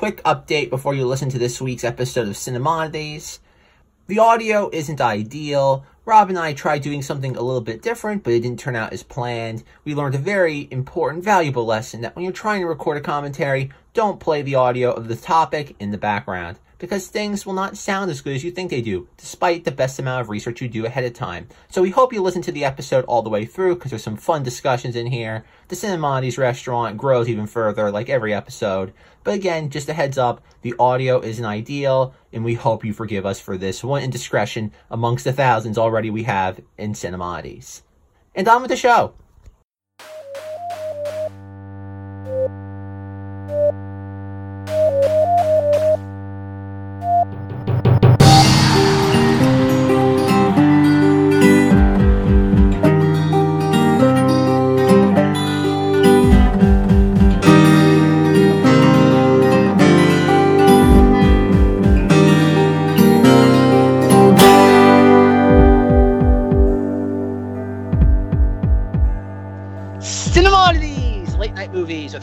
Quick update before you listen to this week's episode of Cinemodities. The audio isn't ideal. Rob and I tried doing something a little bit different, but it didn't turn out as planned. We learned a very important, valuable lesson that when you're trying to record a commentary, don't play the audio of the topic in the background because things will not sound as good as you think they do, despite the best amount of research you do ahead of time. So we hope you listen to the episode all the way through because there's some fun discussions in here. The Cinemodities restaurant grows even further, like every episode. But again, just a heads up, the audio isn't ideal, and we hope you forgive us for this one indiscretion amongst the thousands already we have in Cinemodities. And on with the show.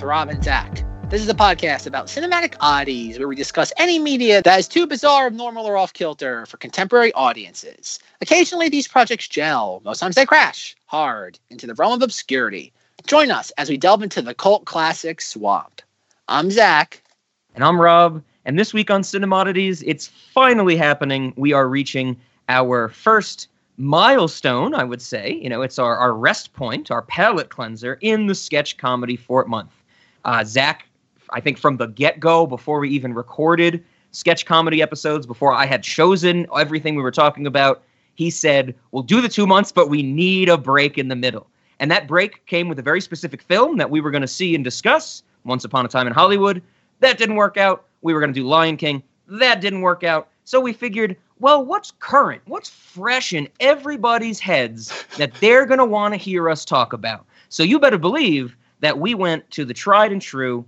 Rob and Zach. This is a podcast about cinematic oddities where we discuss any media that is too bizarre, abnormal, or off kilter for contemporary audiences. Occasionally, these projects gel. Most times, they crash hard into the realm of obscurity. Join us as we delve into the cult classic swamp. I'm Zach. And I'm Rob. And this week on Cinemodities, it's finally happening. We are reaching our first milestone, I would say. You know, it's our, our rest point, our palate cleanser in the sketch comedy fort month. Uh, Zach, I think from the get go, before we even recorded sketch comedy episodes, before I had chosen everything we were talking about, he said, We'll do the two months, but we need a break in the middle. And that break came with a very specific film that we were going to see and discuss Once Upon a Time in Hollywood. That didn't work out. We were going to do Lion King. That didn't work out. So we figured, well, what's current? What's fresh in everybody's heads that they're going to want to hear us talk about? So you better believe that we went to the tried and true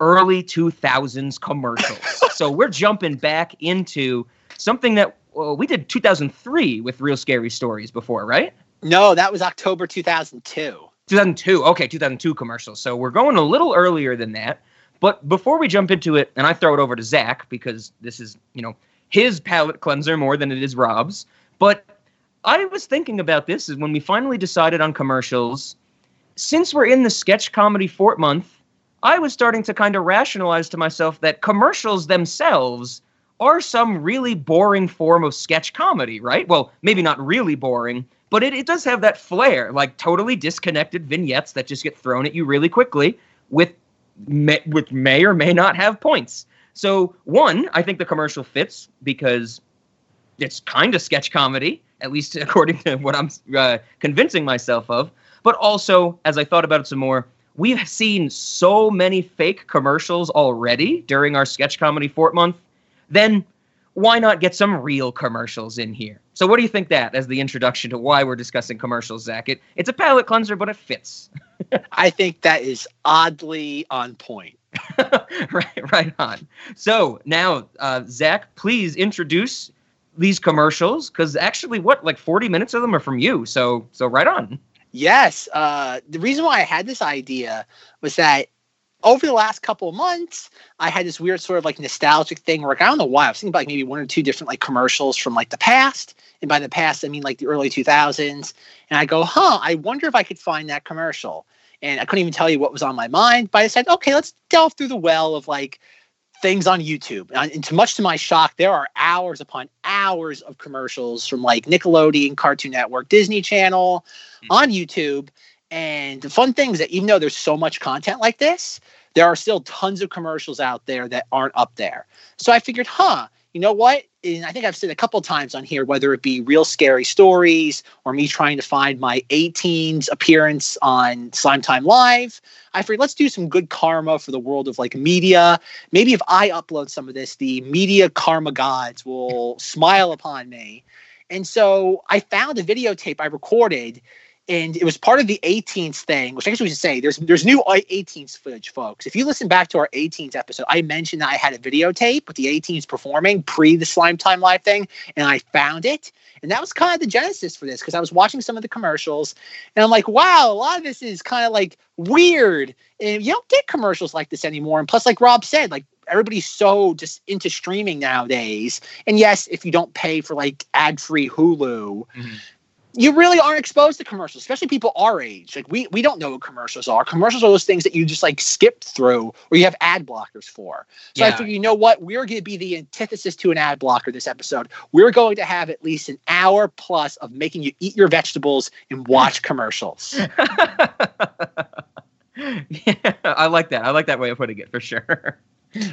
early 2000s commercials. so we're jumping back into something that well, we did 2003 with Real Scary Stories before, right? No, that was October 2002. 2002. Okay, 2002 commercials. So we're going a little earlier than that. But before we jump into it, and I throw it over to Zach because this is, you know, his palate cleanser more than it is Rob's. But I was thinking about this is when we finally decided on commercials. Since we're in the sketch comedy fort month, I was starting to kind of rationalize to myself that commercials themselves are some really boring form of sketch comedy, right? Well, maybe not really boring, but it, it does have that flair, like totally disconnected vignettes that just get thrown at you really quickly with may, which may or may not have points. So one, I think the commercial fits because it's kind of sketch comedy, at least according to what I'm uh, convincing myself of. But also, as I thought about it some more, we've seen so many fake commercials already during our sketch comedy fort month. Then why not get some real commercials in here? So, what do you think that as the introduction to why we're discussing commercials, Zach? It, it's a palate cleanser, but it fits. I think that is oddly on point. right, right on. So now, uh, Zach, please introduce these commercials because actually, what like forty minutes of them are from you. So, so right on. Yes. Uh, the reason why I had this idea was that over the last couple of months, I had this weird sort of like nostalgic thing where like, I don't know why I was thinking about like maybe one or two different like commercials from like the past. And by the past, I mean like the early 2000s. And I go, huh, I wonder if I could find that commercial. And I couldn't even tell you what was on my mind, but I said, okay, let's delve through the well of like things on YouTube. And to much to my shock, there are hours upon hours of commercials from like Nickelodeon, Cartoon Network, Disney Channel mm-hmm. on YouTube. And the fun thing is that even though there's so much content like this, there are still tons of commercials out there that aren't up there. So I figured, huh, you know what? And I think I've said a couple times on here, whether it be real scary stories or me trying to find my 18s appearance on Slime Time Live. I figured let's do some good karma for the world of like media. Maybe if I upload some of this, the media karma gods will smile upon me. And so I found a videotape I recorded and it was part of the 18th thing, which I guess we should say there's there's new 18th footage, folks. If you listen back to our 18th episode, I mentioned that I had a videotape with the 18s performing pre the Slime Time Live thing, and I found it. And that was kind of the genesis for this because I was watching some of the commercials and I'm like, wow, a lot of this is kind of like weird. And you don't get commercials like this anymore. And plus, like Rob said, like everybody's so just into streaming nowadays. And yes, if you don't pay for like ad-free Hulu, Mhm. You really aren't exposed to commercials, especially people our age. Like we we don't know what commercials are. Commercials are those things that you just like skip through or you have ad blockers for. So I Yeah. figured, you know what? We're going to be the antithesis to an ad blocker this episode. We're going to have at least an hour plus of making you eat your vegetables and watch commercials. yeah, I like that. I like that way of putting it for sure.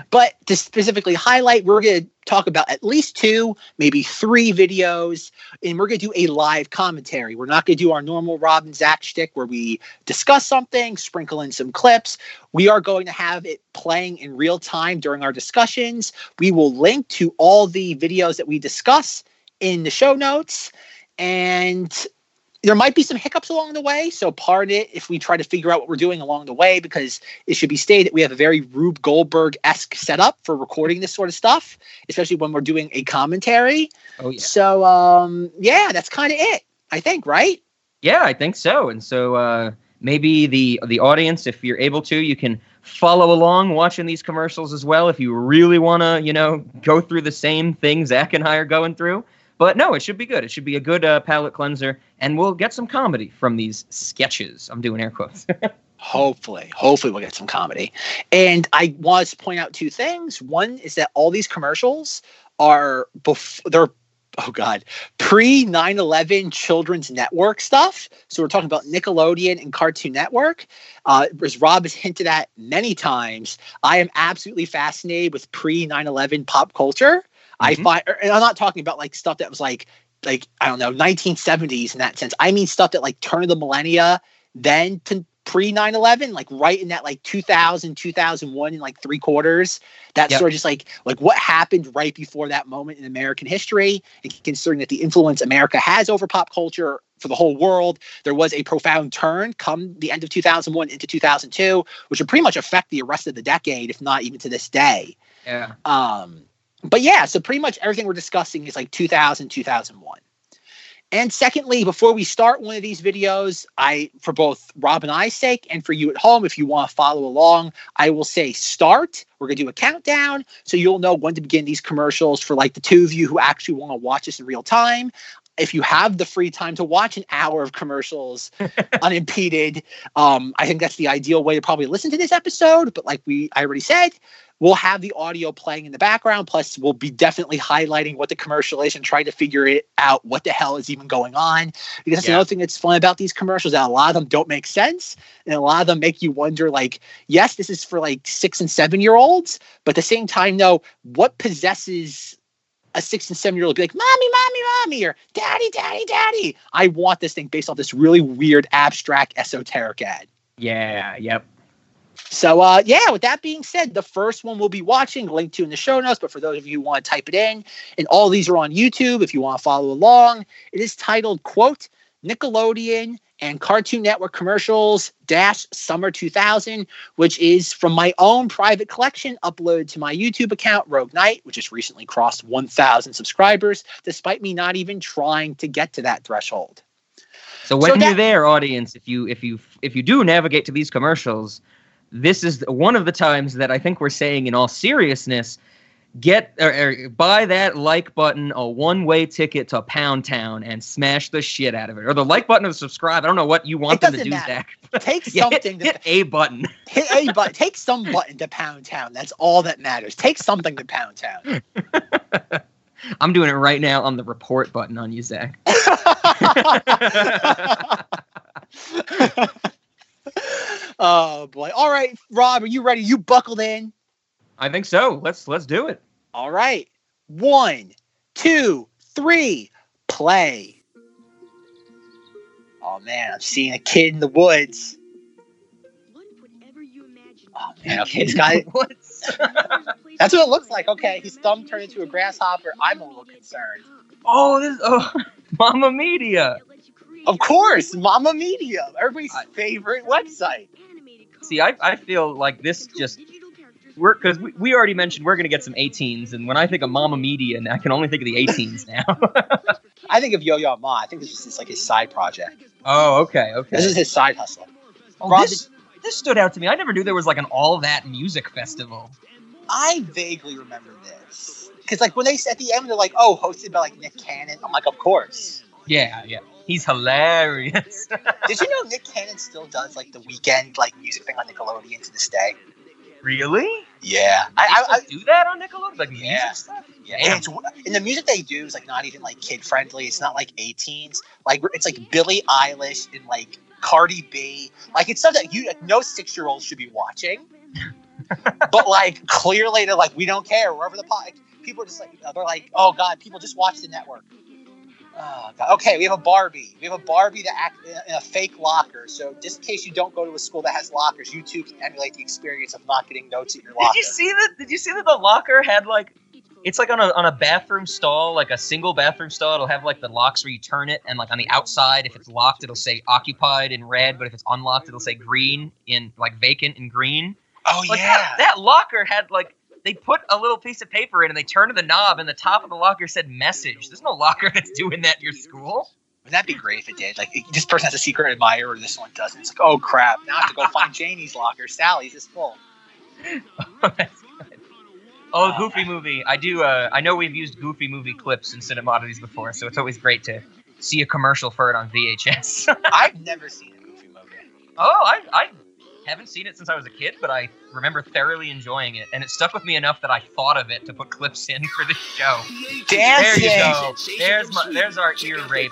But to specifically highlight, we're going to talk about at least two, maybe three videos, and we're going to do a live commentary. We're not going to do our normal Rob and Zach shtick where we discuss something, sprinkle in some clips. We are going to have it playing in real time during our discussions. We will link to all the videos that we discuss in the show notes. And there might be some hiccups along the way. So pardon it if we try to figure out what we're doing along the way, because it should be stated that we have a very Rube Goldberg esque setup for recording this sort of stuff, especially when we're doing a commentary. Oh yeah. So um, yeah, that's kind of it. I think, right? Yeah, I think so. And so uh, maybe the the audience, if you're able to, you can follow along watching these commercials as well. If you really want to, you know, go through the same thing Zach and I are going through. But no, it should be good. It should be a good uh, palate cleanser, and we'll get some comedy from these sketches. I'm doing air quotes. Hopefully, hopefully we'll get some comedy. And I want to point out two things. One is that all these commercials are before they're oh god pre 9-11 children's network stuff so we're talking about nickelodeon and cartoon network uh, as rob has hinted at many times i am absolutely fascinated with pre 9-11 pop culture i Mhm. find and i'm not talking about like stuff that was like like i don't know 1970s in that sense i mean stuff that like turn of the millennia then to pre 9-11 like right in that like 2000 2001 in like three quarters that Yep. sort of just like like what happened right before that moment in american history and considering that the influence america has over pop culture for the whole world there was a profound turn come the end of 2001 into 2002 which would pretty much affect the rest of the decade if not even to this day yeah. um, but yeah, so pretty much everything we're discussing is like 2000, 2001. And secondly, before we start one of these videos, I, for both Rob and I's sake, and for you at home, if you want to follow along, I will say start. We're going to do a countdown so you'll know when to begin these commercials for like the two of you who actually want to watch this in real time. If you have the free time to watch an hour of commercials unimpeded, um, I think that's the ideal way to probably listen to this episode. But like we, I already said, we'll have the audio playing in the background. Plus, we'll be definitely highlighting what the commercial is and trying to figure it out what the hell is even going on. Because that's Yeah. another thing that's fun about these commercials that a lot of them don't make sense. And a lot of them make you wonder, like, yes, this is for like six and seven year olds, but at the same time, no, what possesses a six and seven year old to be like, mommy, mommy, mommy, or daddy, daddy, daddy. I want this thing based off this really weird, abstract, esoteric ad. Yeah. Yep. So uh yeah, with that being said, the first one we'll be watching, linked to in the show notes, but for those of you who want to type it in, and all these are on YouTube if you want to follow along. It is titled quote Nickelodeon and Cartoon Network commercials dash summer 2000, which is from my own private collection uploaded to my YouTube account, Rogue Knight, which has recently crossed 1,000 subscribers, despite me not even trying to get to that threshold. So when that- you're there, audience, if you if you if you do navigate to these commercials, this is one of the times that I think we're saying in all seriousness, get or, or buy that like button, a one-way ticket to Pound Town, and smash the shit out of it, or the like button or subscribe. I don't know what you want It them to do, matter. Zach. Take Yeah, hit, something to hit a button. hit a button. Take some button to Pound Town. That's all that matters. Take something to Pound Town. I'm doing it right now on the report button on you, Zach. Oh boy. All right, Rob, are you ready? You buckled in? I think so. Let's let's do it. All right. One, two, three, play. Oh man, I'm seeing a kid in the woods. Oh man, okay, this guy. what? That's what it looks like. Okay, his thumb turned into a grasshopper. I'm a little concerned. Oh, this oh, Mama Media. Of course, Mama Media, everybody's favorite website. See, I, I feel like this just we're because we, we already mentioned we're gonna get some 18s, and when I think of Mama Media, I can only think of the 18s now. I think of Yo Yo Ma. I think this is just like his side project. oh, okay, okay. This is his side hustle. Oh, Rob, this, this stood out to me. I never knew there was like an all that music festival. I vaguely remember this because, like, when they at the end they're like, "Oh, hosted by like Nick Cannon," I'm like, "Of course." Yeah, yeah. He's hilarious. Did you know Nick Cannon still does like the weekend like music thing on Nickelodeon to this day? really? Yeah, I, I, I, do that on Nickelodeon, like music Yeah. stuff. yeah. And, it's, and the music they do is like not even like kid friendly. It's not like 18s. Like it's like Billie Eilish and like Cardi B. Like it's stuff that you like, no six year old should be watching. but like clearly they're like we don't care wherever the po- like, people are just like they're like oh god people just watch the network. Oh, God. Okay, we have a Barbie. We have a Barbie that act in a- fake locker. So just in case you don't go to a school that has lockers, you too can emulate the experience of not getting notes in your locker. Did you see that? Did you see that the locker had like, it's like on a on a bathroom stall, like a single bathroom stall. It'll have like the locks where you turn it, and like on the outside, if it's locked, it'll say occupied in red, but if it's unlocked, it'll say green in like vacant in green. oh Like yeah. that, that locker had like they put a little piece of paper in and they turned the knob and the top of the locker said message. There's no locker that's doing that at your school. Wouldn't that be great if it did? Like this person has a secret admirer, this one doesn't. It's like, oh crap! Now I have to go find Janie's locker. Sally's is full. Good. Oh, Goofy movie. I do. Uh, I know we've used Goofy movie clips in Cinemodities before, so it's always great to see a commercial for it on VHS. I've never seen a Goofy movie. oh, I, I haven't seen it since I was a kid, but I remember thoroughly enjoying it, and it stuck with me enough that I thought of it to put clips in for this show. There you go. There's my, there's our ear rape.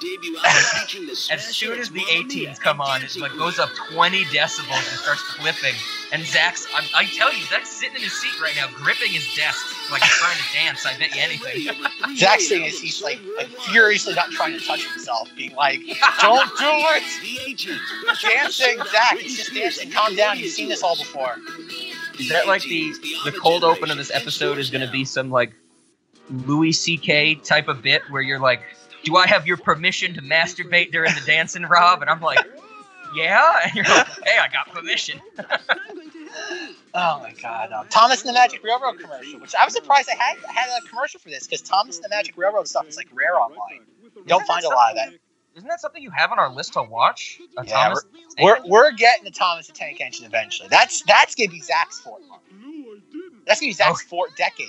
As soon as the 18s come on, it like goes up 20 decibels and starts flipping. And Zach's, I'm, I tell you, Zach's sitting in his seat right now, gripping his desk, like trying to dance. I bet you anything. Zach's thing is he's like, like furiously not trying to touch himself, being like, "Don't do it!" Dancing, Zach. He's just dancing. Calm down. You've seen this all before. Is that like the the cold open of this episode is going to be some like Louis C.K. type of bit where you're like, "Do I have your permission to masturbate during the dancing, Rob?" And I'm like, "Yeah," and you're like, "Hey, I got permission." Oh my God! Um, Thomas and the Magic Railroad commercial, which I was surprised I had I had a commercial for this because Thomas and the Magic Railroad stuff is like rare online. You don't find a lot of that. Isn't that something you have on our list to watch? A Yeah, Thomas We're we're getting the Thomas the Tank Engine eventually. That's that's gonna be Zach's fourth. That's gonna be Zach's fourth decade.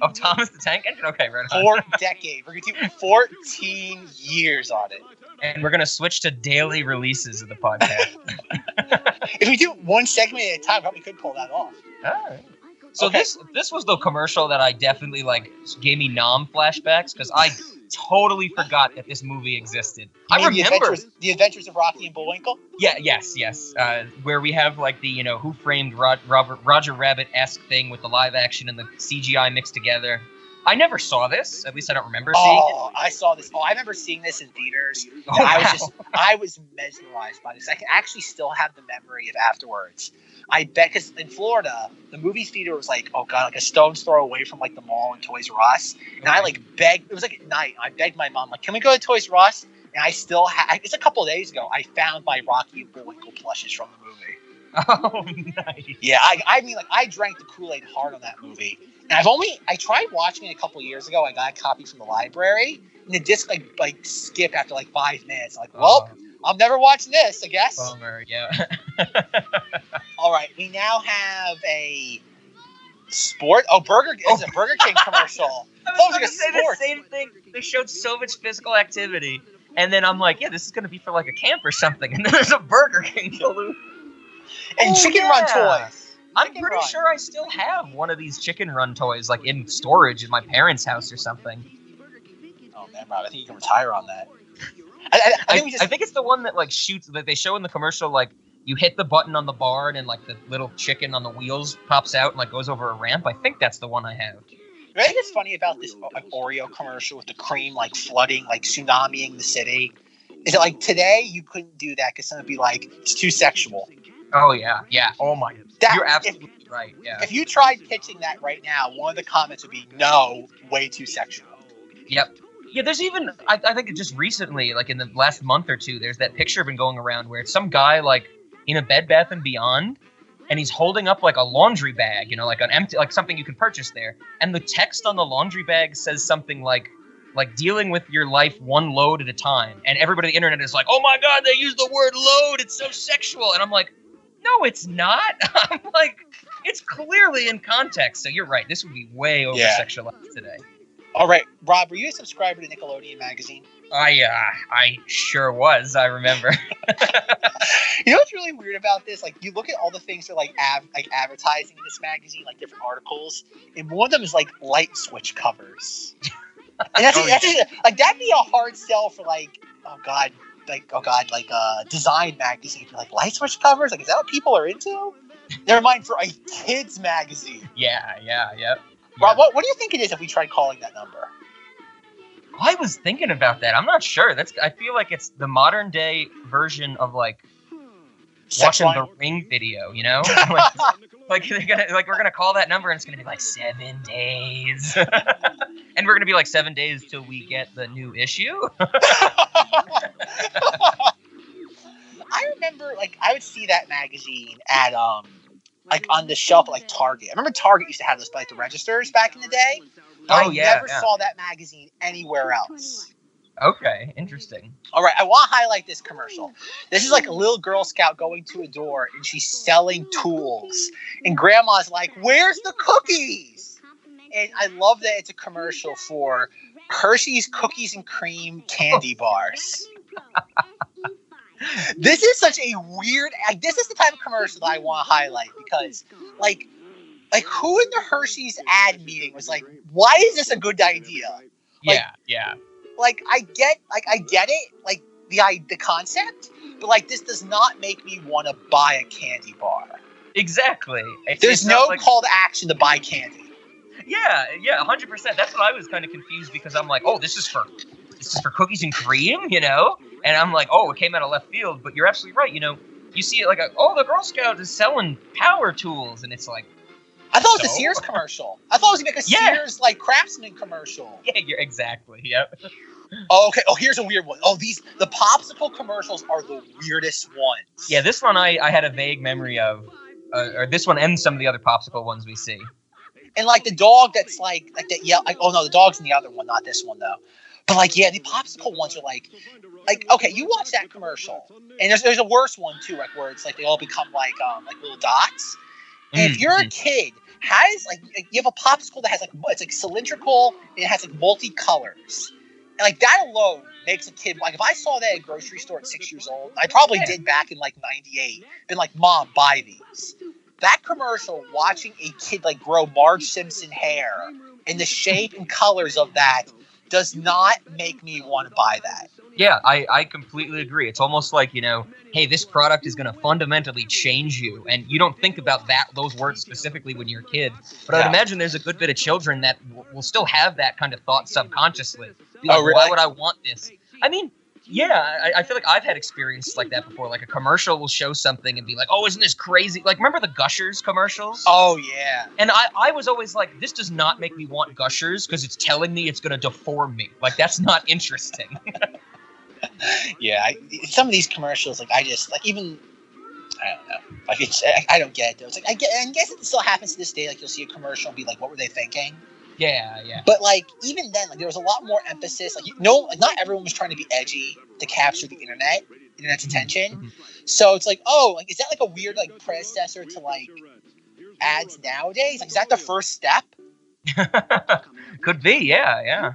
of Thomas the Tank Engine. Okay, right on. Fourth decade. We're gonna do 14 years on it. And we're gonna switch to daily releases of the podcast. If we do one segment at a time, probably could pull that off. Alright. So Okay. this this was the commercial that I definitely like gave me nom flashbacks because I totally forgot that this movie existed. I mean, the remember, adventures, the adventures of Rocky and Bullwinkle. yeah, yes, yes, uh, where we have like the you know Who Framed Rod, Robert Roger Rabbit esque thing with the live action and the CGI mixed together. I never saw this. At least I don't remember seeing it. Oh, I saw this. Oh, I remember seeing this in theaters. Oh, I was wow. just, I was mesmerized by this. I can actually still have the memory of afterwards. I bet because in Florida, the movie theater was like, oh god, like a stone's throw away from like the mall and Toys R Us. And I like begged. It was like at night. I begged my mom, like, can we go to Toys R Us? And I still had. It's a couple of days ago. I found my Rocky and Bullwinkle plushes from the movie. Oh, nice. Yeah, I, I mean, like, I drank the Kool Aid hard on that movie. And I've only, I tried watching it a couple years ago. I got a copy from the library, and the disc like like skipped after like five minutes. I'm like, well, oh. I'm never watching this, I guess. Oh, bummer. Yeah. All right, we now have a sport. Oh, Burger. This is a Burger King commercial. I Sounds was going a to say the same thing. They showed so much physical activity. And then I'm like, yeah, this is going to be for like a camp or something. And then there's a Burger King balloon. And Oh, Chicken Run toys. I'm pretty Run. sure I still have one of these Chicken Run toys, like in storage in my parents' house or something. Oh man, Rob, I think you can retire on that. I, I, I I, think we just. I think it's the one that like shoots that they show in the commercial. Like you hit the button on the barn and like the little chicken on the wheels pops out and like goes over a ramp. I think that's the one I have. I think it's funny about this uh, Oreo commercial with the cream like flooding, like tsunamiing the city. Is it like today you couldn't do that because someone would be like, it's too sexual. Oh yeah, yeah. Oh my, That, you're if, absolutely right. Yeah. if you tried pitching that right now, one of the comments would be, no, way too sexual. Yep. Yeah, there's even I, I think just recently, like in the last month or two, there's that picture been going around where it's some guy like in a Bed Bath and Beyond, and he's holding up like a laundry bag, you know, like an empty, like something you can purchase there, and the text on the laundry bag says something like, like dealing with your life one load at a time, and everybody on the internet is like, oh my god, they use the word load, it's so sexual, and I'm like, no, it's not. I'm like, it's clearly in context. So you're right. This would be way over Yeah. sexualized today. All right, Rob, were you a subscriber to Nickelodeon magazine? I uh, I sure was. I remember. You know what's really weird about this? Like, you look at all the things that like av- like advertising in this magazine, like different articles, and one of them is like light switch covers. And that's, Oh, that's like that'd be a hard sell for like oh god, like oh god, like uh design magazine for like light switch covers. Like, is that what people are into? Never mind for a kids magazine. yeah, yeah, yeah. Rob, what, what do you think it is if we tried calling that number? I was thinking about that. I'm not sure. That's. I feel like it's the modern day version of like Sex watching line? the Ring video. You know, like, like they're gonna like we're gonna call that number and it's gonna be like seven days, and we're gonna be like seven days till we get the new issue. I remember, like, I would see that magazine at, um, like on the shelf at like Target. I remember Target used to have those like the registers back in the day. But Oh, I yeah, never yeah. saw that magazine anywhere else. Okay, interesting. All right, I want to highlight this commercial. This is like a little Girl Scout going to a door and she's selling tools, and Grandma's like, "Where's the cookies?" And I love that it's a commercial for Hershey's cookies and cream candy bars. This is such a weird. Like, this is the type of commercial that I want to highlight because, like, like who in the Hershey's ad meeting was like, "Why is this a good idea?" Like- Yeah, yeah. Like, I get, like, I get it, like the I, the concept, but like, this does not make me want to buy a candy bar. Exactly. It's- There's no like- call to action to buy candy. Yeah, yeah, hundred percent. That's what I was kind of confused because I'm like, oh, this is for this is for cookies and cream, you know? And I'm like, oh, it came out of left field. But you're absolutely right. You know, you see it like, a, oh, the Girl Scout is selling power tools, and it's like, I thought it was a Sears commercial. I thought it was like a Yeah. Sears like craftsman commercial. yeah, you're exactly, yep. Oh, okay. Oh, here's a weird one. Oh, these the popsicle commercials are the weirdest ones. Yeah, this one I I had a vague memory of, uh, or this one and some of the other popsicle ones we see. and like the dog that's like like that. Yeah. Like, oh no, the dog's in the other one, not this one though. But like, yeah, the popsicle ones are like, like okay, you watch that commercial, and there's there's a worse one too, like where it's like they all become like um like little dots. And if Mm, you're a kid, has like you have a popsicle that has like it's like cylindrical and it has like multicolors, and like that alone makes a kid like if I saw that at a grocery store at six years old, I probably did back in like '98. Been like, Mom, buy these. That commercial, watching a kid like grow Marge Simpson hair and the shape and colors of that does not make me want to buy that. Yeah, I, I completely agree. It's almost like, you know, hey, this product is going to fundamentally change you. And you don't think about that those words specifically when you're a kid. But Yeah. I'd imagine there's a good bit of children that w- will still have that kind of thought subconsciously. Be Oh, really? Why would I want this? I mean, yeah, I, I feel like I've had experiences like that before. Like a commercial will show something and be like, oh, isn't this crazy? Like, remember the Gushers commercials? Oh yeah. And I, I was always like, this does not make me want Gushers because it's telling me it's going to deform me. Like, that's not interesting. Yeah, I, some of these commercials, like I just like even I don't know. Like it's I, I don't get it though. It's like I get I guess it still happens to this day. Like you'll see a commercial and be like, "What were they thinking?" Yeah, yeah. But like even then, like there was a lot more emphasis. Like you no, like not everyone was trying to be edgy to capture the internet, internet's attention. Mhm. So it's like, oh, like is that like a weird like predecessor to like ads nowadays? Like is that the first step? Could be, yeah, yeah.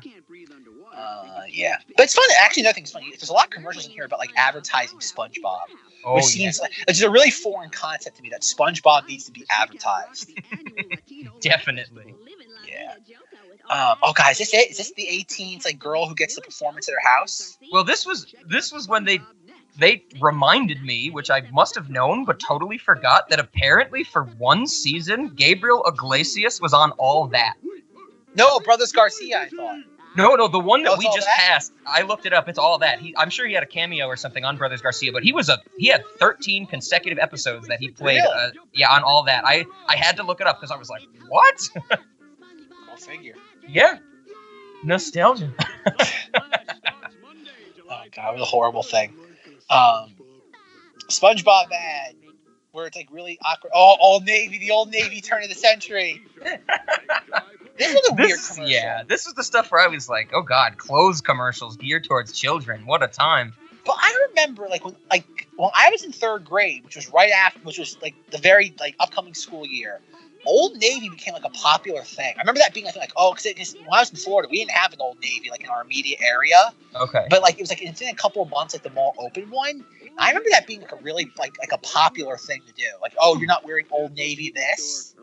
Uh, yeah, but it's fun. Actually, another thing's funny. There's a lot of commercials in here about like advertising SpongeBob, Oh, which yeah. seems like it's a really foreign concept to me that SpongeBob needs to be advertised. Definitely. Yeah. Um, oh, guys, is this it? Is this the 18th like girl who gets the performance at her house? Well, this was this was when they they reminded me, which I must have known but totally forgot, that apparently for one season, Gabriel Iglesias was on all that. No, Brothers Garcia. I thought. No, no, the one that it's we just that? passed. I looked it up. It's all that. He, I'm sure he had a cameo or something on Brothers Garcia, but he was a he had 13 consecutive episodes that he played. Really? Uh, yeah, on all that. I I had to look it up because I was like, what? Go figure. Yeah, nostalgia. Oh god, it was a horrible thing. Um, SpongeBob ad, where it's like really awkward. Oh, Old Navy, the Old Navy turn of the century. This was a weird This, commercial. yeah, this was the stuff where I was like, oh god, clothes commercials geared towards children. What a time. But I remember like when like when I was in third grade, which was right after, which was like the very like upcoming school year, Old Navy became like a popular thing. I remember that being like, like oh, because when I was in Florida, we didn't have an Old Navy like in our immediate area, Okay. but like it was like within a couple of months, like the mall opened one. I remember that being like a really like like a popular thing to do. Like, oh, you're not wearing Old Navy this.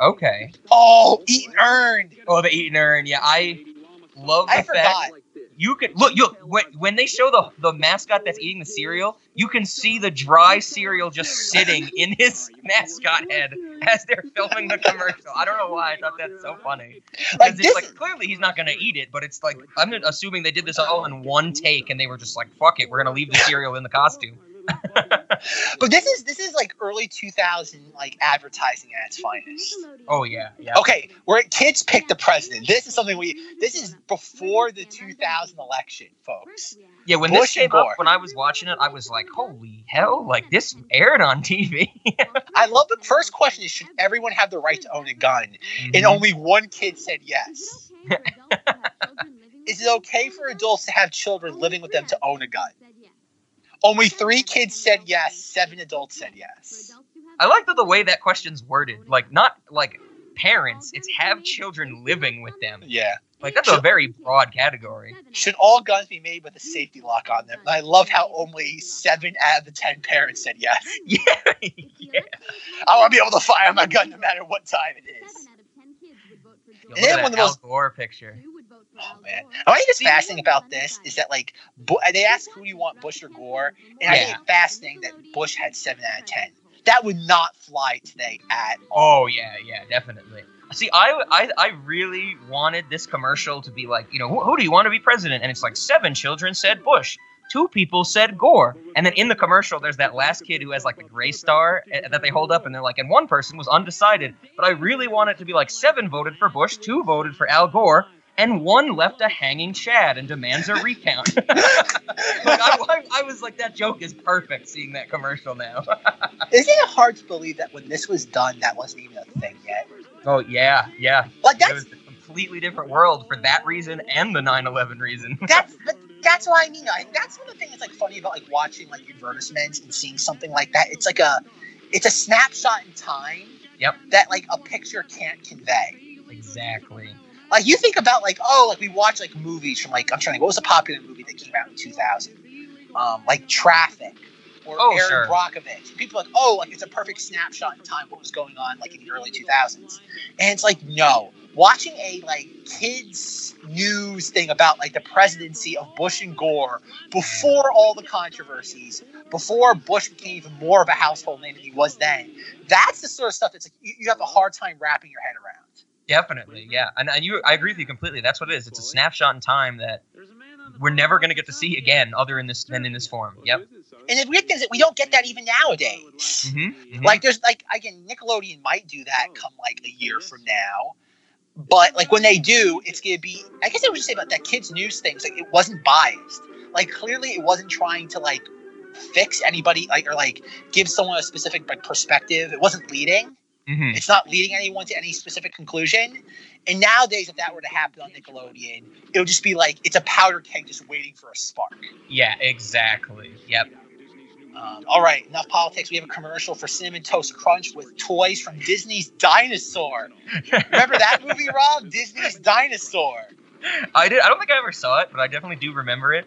Okay. Oh, eat and earn. Oh, the eat and earn. Yeah, I love the I fact forgot. You can look. You when, when they show the the mascot that's eating the cereal, you can see the dry cereal just sitting in his mascot head as they're filming the commercial. I don't know why I thought that's so funny. Like this. it's like clearly he's not gonna eat it, but it's like I'm assuming they did this all in one take, and they were just like, "Fuck it, we're gonna leave the cereal in the costume." but this is this is like early 2000 like advertising at its finest. Oh yeah, yeah. Okay, where kids pick the president. This is something we. This is before the 2000 election, folks. Yeah, when Bush this came up, when I was watching it, I was like, "Holy hell!" Like this aired on TV. I love the first question is should everyone have the right to own a gun? And Mhm. only one kid said yes. Is it okay for adults to have children living with them to own a gun? Only three kids said yes. Seven adults said yes. I like the, the way that question's worded. Like not like parents, it's have children living with them. Yeah. Like that's a very broad category. Should all guns be made with a safety lock on them? And I love how only seven out of the ten parents said yes. Yeah. yeah. I want to be able to fire my gun no matter what time it is. Look And at one that of the Al most- Gore picture. Oh man, I think it's fascinating about this is that like Bu- they asked who do you want, Bush or Gore, and I think Yeah. it's fascinating that Bush had seven out of ten. That would not fly today at all. Oh yeah, yeah, definitely. See, I, I, I really wanted this commercial to be like, you know, who, who do you want to be president? And it's like seven children said Bush, two people said Gore, and then in the commercial, there's that last kid who has like the gray star eh, that they hold up, and they're like, and one person was undecided. But I really want it to be like seven voted for Bush, two voted for Al Gore, and one left a hanging Chad and demands a recount. like, I, I, I was like, that joke is perfect. Seeing that commercial now. Isn't it hard to believe that when this was done, that wasn't even a thing yet? oh yeah, yeah. Like it that's was a completely different world for that reason and the 9/11 reason. that's but that's what I mean. I, that's one of the things that's like funny about like watching like advertisements and seeing something like that. It's like a it's a snapshot in time. Yep. That like a picture can't convey. exactly. Like you think about like oh like we watch like movies from like I'm trying to what was a popular movie that came out in 2000, um like Traffic or Oh, Erin sure. Brockovich. People are like oh like it's a perfect snapshot in time what was going on like in the early 2000s, and it's like no watching a like kids news thing about like the presidency of Bush and Gore before all the controversies before Bush became even more of a household name than he was then. That's the sort of stuff that's like you, you have a hard time wrapping your head around. Definitely, yeah. And, and you, I agree with you completely. That's what it is. It's a snapshot in time that we're never going to get to see again, other in this than in this form. Yep. And the weird thing is that we don't get that even nowadays. hmm Like there's like again, Nickelodeon might do that come like a year from now. But like when they do, it's gonna be I guess I would just say about that kids news thing, it's like it wasn't biased. Like clearly it wasn't trying to like fix anybody like or like give someone a specific like perspective. It wasn't leading. Hmm It's not leading anyone to any specific conclusion. And nowadays if that were to happen on Nickelodeon, it would just be like it's a powder keg just waiting for a spark. Yeah, exactly. Yep. Um, all right, enough politics. We have a commercial for Cinnamon Toast Crunch with toys from Disney's Dinosaur. Remember that movie, Rob? Disney's Dinosaur. I did. I don't think I ever saw it, but I definitely do remember it.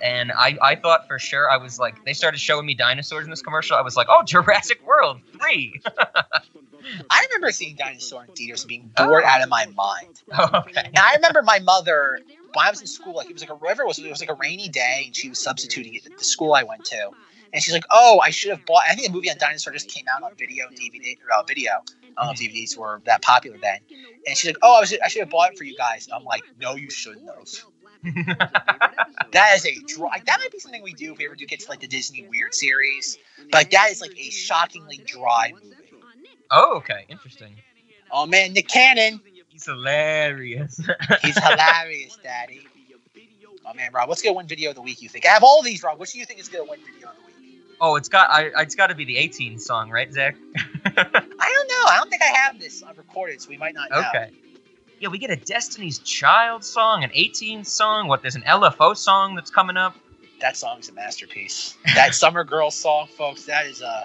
And I, I thought for sure I was like, they started showing me dinosaurs in this commercial. I was like, oh, Jurassic World three. I remember seeing Dinosaur in theaters and being bored out of my mind. okay. And I remember my mother, when I was in school, like it was like a whatever it was, it was like a rainy day, and she was substituting it at the school I went to. And she's like, "Oh, I should have bought." I think the movie on Dinosaur just came out on video, and DVD, or uh, video. I don't know if DVDs were that popular then. And she's like, "Oh, I, was, I should have bought it for you guys." And I'm like, "No, you shouldn't have." That is a dry. That might be something we do if we ever do get to like the Disney Weird series. But that is like a shockingly dry movie. oh, okay. Interesting. Oh man, Nick Cannon, He's hilarious. he's hilarious, Daddy. Oh man, Rob, what's gonna win video of the week? You think? I have all these, Rob. Which do you think is gonna win video of the week? oh, it's got. I. It's got to be the 18 song, right, Zach? I don't know. I don't think I have this on recorded, so we might not know. Okay. Yeah, we get a Destiny's Child song, an 18 song. What? There's an LFO song that's coming up. That song's a masterpiece. That Summer Girl song, folks, that is a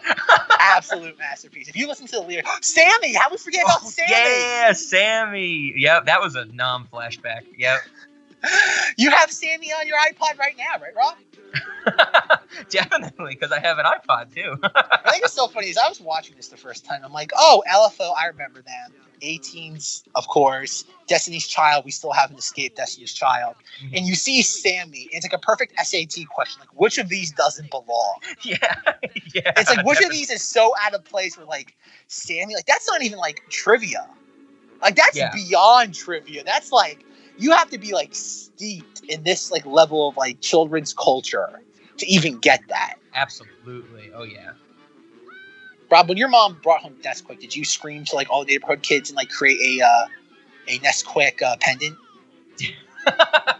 absolute masterpiece. If you listen to the lyrics, Sammy, how we forget about Oh, Sammy? yeah, Sammy. Yep, that was a nom flashback. Yep. You have Sammy on your iPod right now, right, Rob? Definitely, because I have an iPod too. I think it's so funny is I was watching this the first time. I'm like, oh, LFO, I remember them. 18s, of course. Destiny's Child, we still haven't escaped Destiny's Child. Mhm. And you see Sammy. It's like a perfect SAT question. Like, which of these doesn't belong? yeah, yeah. It's like, which of these is so out of place where, like, Sammy, like, that's not even like trivia. Like, that's Yeah. beyond trivia. That's like, you have to be like steeped in this like level of like children's culture to even get that. Absolutely. Oh yeah. Rob, when your mom brought home Nesquik, did you scream to like all the neighborhood kids and like create a uh, a Nesquik uh, pendant?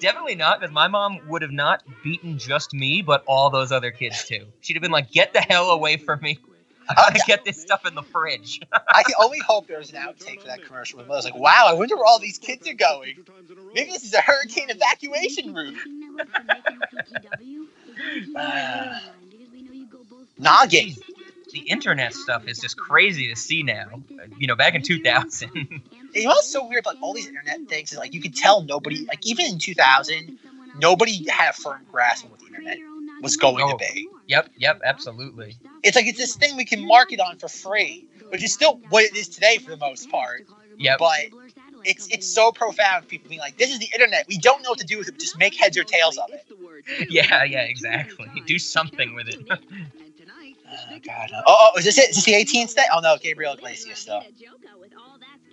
Definitely not, because my mom would have not beaten just me, but all those other kids too. She'd have been like, "Get the hell away from me! I gotta get this stuff in the fridge." I can only hope there's an outtake for that commercial. Where Mother's like, "Wow, I wonder where all these kids are going. Maybe this is a hurricane evacuation route." Uh, Noggin. the internet stuff is just crazy to see now. You know, back in 2000. You know what's so weird about all these internet things is like you could tell nobody, like even in 2000, nobody had a firm grasp of what the internet was oh, going Oh. to be. yep, yep, absolutely. It's like it's this thing we can market on for free, which is still what it is today for the most part. Yep. But it's it's so profound. People being like, "This is the internet. We don't know what to do with it. Just make heads or tails of it." Yeah, yeah, exactly. Do something with it. Oh God. Oh, oh, is this it? Is this the 18th day? Oh no, Gabriel Iglesias still.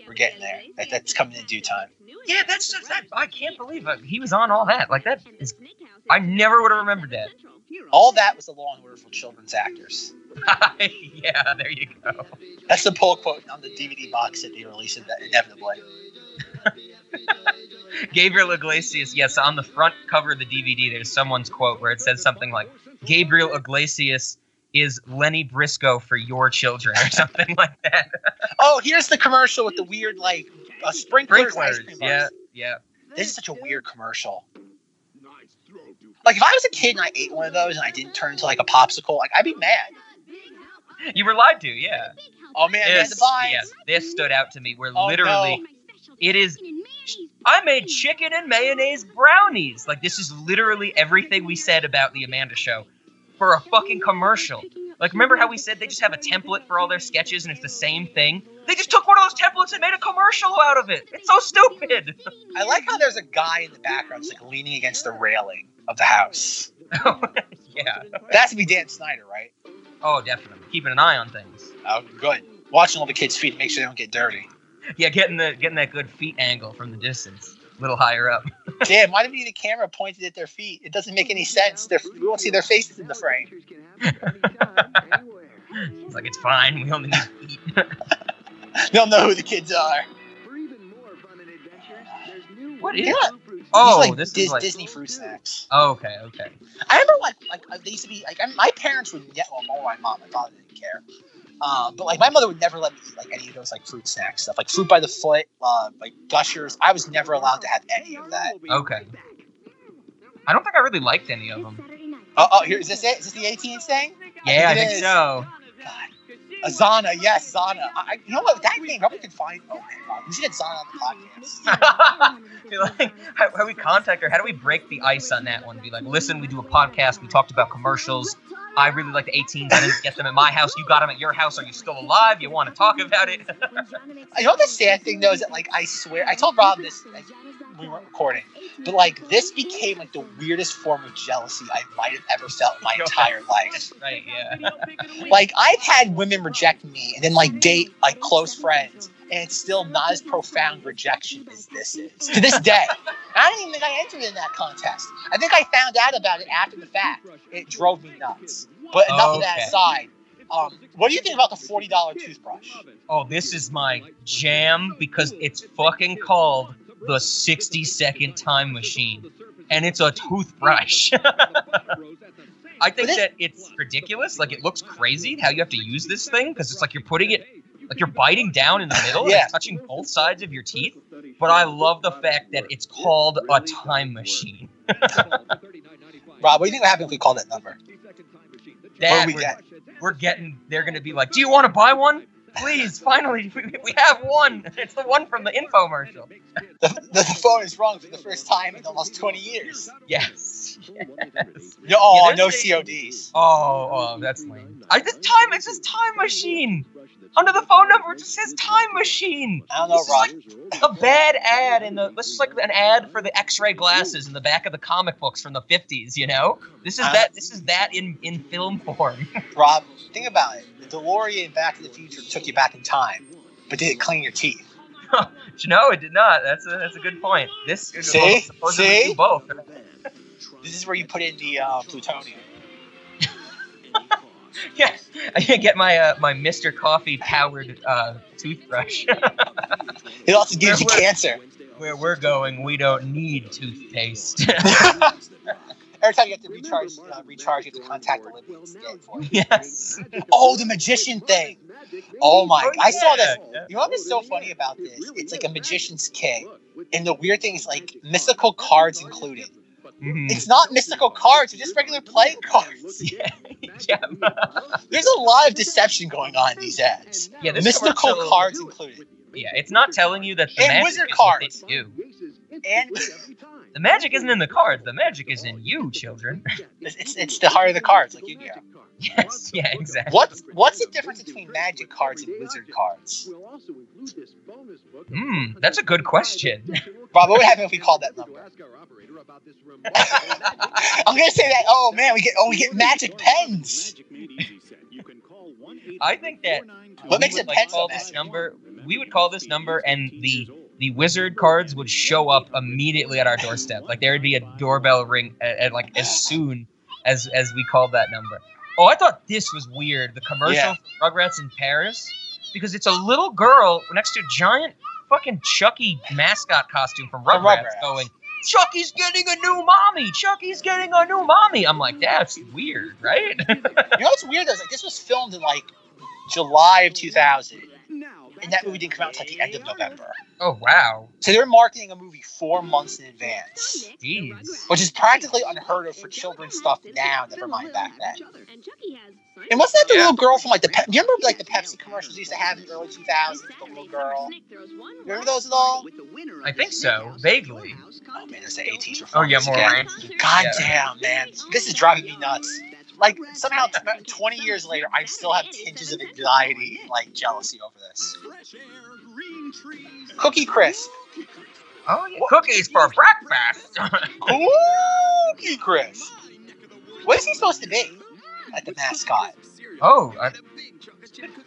We're getting there. That, that's coming in due time. Yeah, that's just that. I can't believe it. he was on all that. Like that is. I never would have remembered that. All that was a law and order for children's actors. yeah, there you go. That's the pull quote on the DVD box that they release it inevitably. Gabriel Iglesias. Yes, on the front cover of the DVD, there's someone's quote where it says something like, "Gabriel Iglesias is Lenny Briscoe for your children," or something like that. Oh, here's the commercial with the weird like uh, sprinklers. Sprinklers. Yeah, yeah. This is such a weird commercial. Like if I was a kid and I ate one of those and I didn't turn into like a popsicle, like I'd be mad. You were lied to. Yeah. Oh man, This, yeah, this stood out to me. Where Oh, literally, it is. I made chicken and mayonnaise brownies. Like this is literally everything we said about the Amanda Show for a fucking commercial. Like remember how we said they just have a template for all their sketches and it's the same thing? They just took one of those templates and made a commercial out of it. It's so stupid. I like how there's a guy in the background just like leaning against the railing of the house. yeah. That has to be Dan Schneider, right? Oh, definitely. Keeping an eye on things. Oh, good. Watching all the kids' feet to make sure they don't get dirty. Yeah, getting the getting that good feet angle from the distance, little higher up. Damn, why do we need a camera pointed at their feet? It doesn't make any sense. They're, we won't see their faces in the frame. It's like it's fine. We only need feet. They'll know who the kids are. What is? Yeah. Oh, like, this Dis- is like. Disney fruit snacks. Oh, okay, okay. I remember like like they used to be like I my parents would get well more my mom my father didn't care, um, but like my mother would never let me eat like any of those like fruit snack stuff like fruit by the foot, uh, like gushers. I was never allowed to have any of that. Okay. I don't think I really liked any of them. Oh, oh here is this it? Is this the 18th thing? Yeah, I it think is. so. God. Azana, yes, Zana. I, I- you know what? That name probably could find. Oh man, wow. we should get Zana on the podcast. Be like, how, how do we contact her? How do we break the ice on that one? Be like, listen, we do a podcast. We talked about commercials. I really like the 18s. I didn't get them at my house. You got them at your house. Are you still alive? You want to talk about it? I know the sad thing though is that like I swear I told Rob this like, we weren't recording, but like this became like the weirdest form of jealousy I might have ever felt in my entire life. right, yeah. Like I've had women reject me and then like date like close friends, and it's still not as profound rejection as this is to this day. I don't even think I entered in that contest. I think I found out about it after the fact. It drove me nuts. But enough of that Okay. aside. Um, what do you think about the forty dollar toothbrush? Oh, this is my jam because it's fucking called the 60 second time machine. And it's a toothbrush. I think that it's ridiculous. Like, it looks crazy how you have to use this thing because it's like you're putting it, like you're biting down in the middle Yeah. it's touching both sides of your teeth. But I love the fact that it's called a time machine. Rob, what do you think would happen if we called that number? Dad, we we're, get? we're getting. They're gonna be like, "Do you want to buy one? Please, finally, we, we have one. It's the one from the infomercial." The, the, the phone is wrong for the first time in almost 20 years. Yes. yes. No, oh, Yeah, no there's CODs. Oh, oh, that's lame. I this time it's says time machine. Under the phone number, it just says time machine. I don't know, This is like a bad ad in the. This is like an ad for the X-ray glasses in the back of the comic books from the '50s. You know, this is Uh, that. This is that in in film form. Rob, think about it. The DeLorean Back to the Future took you back in time, but did it clean your teeth? no, it did not. That's a that's a good point. This is See? to See? do both. This is where you put in the uh, plutonium. Yeah, I can get my uh, my Mr. Coffee powered uh, toothbrush. It also gives you Where- where- cancer. Where we're going, we don't need toothpaste. Every time you have to recharge, uh, recharge, you have to contact the Olympian for it. yes. Oh, the magician thing. Oh my! Oh, I saw yeah, this. yeah. You know what's so funny about this? It's like a magician's kit, and the weird thing is like mystical cards included. Mhm. It's not mystical cards; they're just regular playing cards. Yeah. yeah. There's a lot of deception going on in these ads. Yeah, this Mystical commercial- cards included, Yeah, it's not telling you that the And magic wizard is what cards. they do. and The magic isn't in the cards. The magic is in you, children. it's, it's, it's the heart of the cards, like Yu-Gi-Oh. Yes. Yeah. Exactly. What's what's the difference between magic cards and wizard cards? Hmm. That's a good question. Rob, what would happen if we called that number? I'm gonna say that. Oh man, we get oh we get magic pens. I think that What makes a it like, pencil call this number? We would call this number, and the the wizard cards would show up immediately at our doorstep. Like there would be a doorbell ring at, at like as soon as as we called that number. Oh, I thought this was weird. The commercial Yeah. for Rugrats in Paris, because it's a little girl next to a giant fucking Chucky mascot costume from From Rugrats, Rugrats. going. Chucky's getting a new mommy. Chucky's getting a new mommy. I'm like, that's weird, right? You know what's weird though? is, Like this was filmed in like July of 2000, and that movie didn't come out until like the end of November. oh wow, So they're marketing a movie four months in advance, jeez. which is practically unheard of for children's stuff now. Never mind back then. And Chucky wasn't that the Yeah. little girl from like the? Pe- do you remember like the Pepsi commercials used to have in the early 2000s? The little girl. Remember those at all? I think so, vaguely. Oh man, there's the 80s. Oh yeah, more again. right. God Yeah. damn, man, this is driving me nuts. Like somehow, t- 20 years later, I still have tinges of anxiety, like jealousy over this. Cookie Crisp, Oh yeah, cookies for breakfast. Cookie Crisp. What is he supposed to be? Like the mascot? oh, I,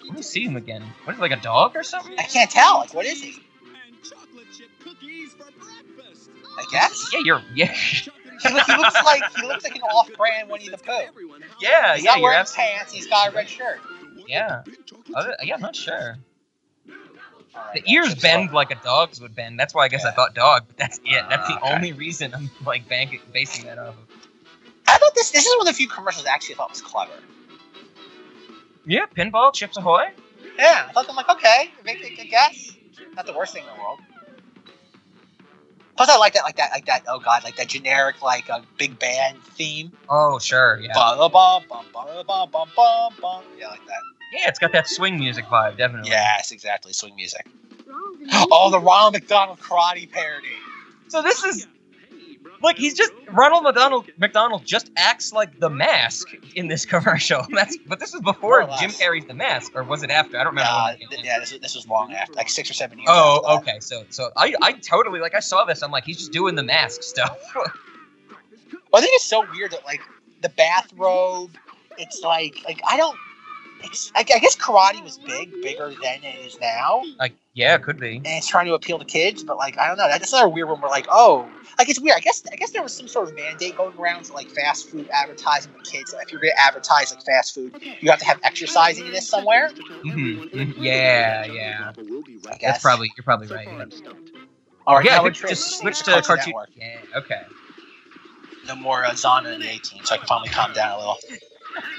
let me see him again. What is it, like a dog or something? I can't tell. Like, what is he? I guess. Yeah, you're yeah, He, look, he looks like he looks like an off-brand Winnie the Pooh. yeah, He's yeah. not wearing absolutely pants. He's got a red shirt. yeah. Other, yeah, I'm not sure. Right, The ears bend like a dog's would bend. That's why I guess I thought dog. But that's it. That's the Ah, okay. only reason I'm like banking, basing that off of. I thought this. This is one of the few commercials I actually thought was clever. Yeah, pinball, Chips Ahoy. Yeah, I thought I'm like, okay, make a good guess. Not the worst thing in the world. Plus, I like that, like that, like that. Oh god, like that generic, like a big band theme. Oh sure, yeah. Ba bum bum bum bum bum bum bum. Yeah, like that. Yeah, it's got that swing music vibe, definitely. Yes, exactly. Swing music. Oh, the Ronald McDonald karate parody. So this is like he's just Ronald McDonald McDonald just acts like the mask in this commercial. That's but this was before More or less. Jim Carrey's The Mask, or was it after? I don't remember. When it came th- yeah, this, this was long after, like six or seven years. Oh, okay. So so I I totally like I saw this. I'm like he's just doing the mask stuff. Well, I think it's so weird that like the bathrobe. It's like like I don't. I, I guess karate was big, bigger than it is now. like yeah, it could be. and it's trying to appeal to kids, but like I don't know. That's another weird one. We're like, oh, like it's weird. I guess I guess there was some sort of mandate going around for like fast food advertising to kids. If you're going to advertise like fast food, you have to have exercising in this somewhere. Mhm, mhm. Yeah, yeah. That's probably you're probably right. Yeah, All right. yeah now just switch to cartoon. Yeah, okay. No more uh, Zana in the 18, so I can finally calm down a little.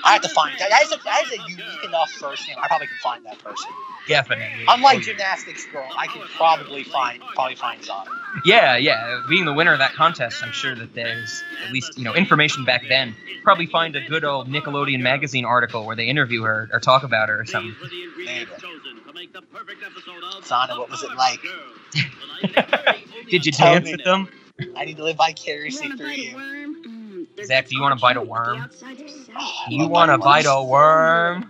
I have to find that. That is a, that is a unique enough first name. I probably can find that person. Definitely. Unlike gymnastics girl, I can probably find probably find some. Yeah, yeah. Being the winner of that contest, I'm sure that there's at least you know information back then. Probably find a good old Nickelodeon magazine article where they interview her or talk about her or something. Maybe. Sana, what was it like? Did you Tell dance with them? I need to live vicariously through you. Zach, do you want to bite a worm? Oh, You want to bite a worm?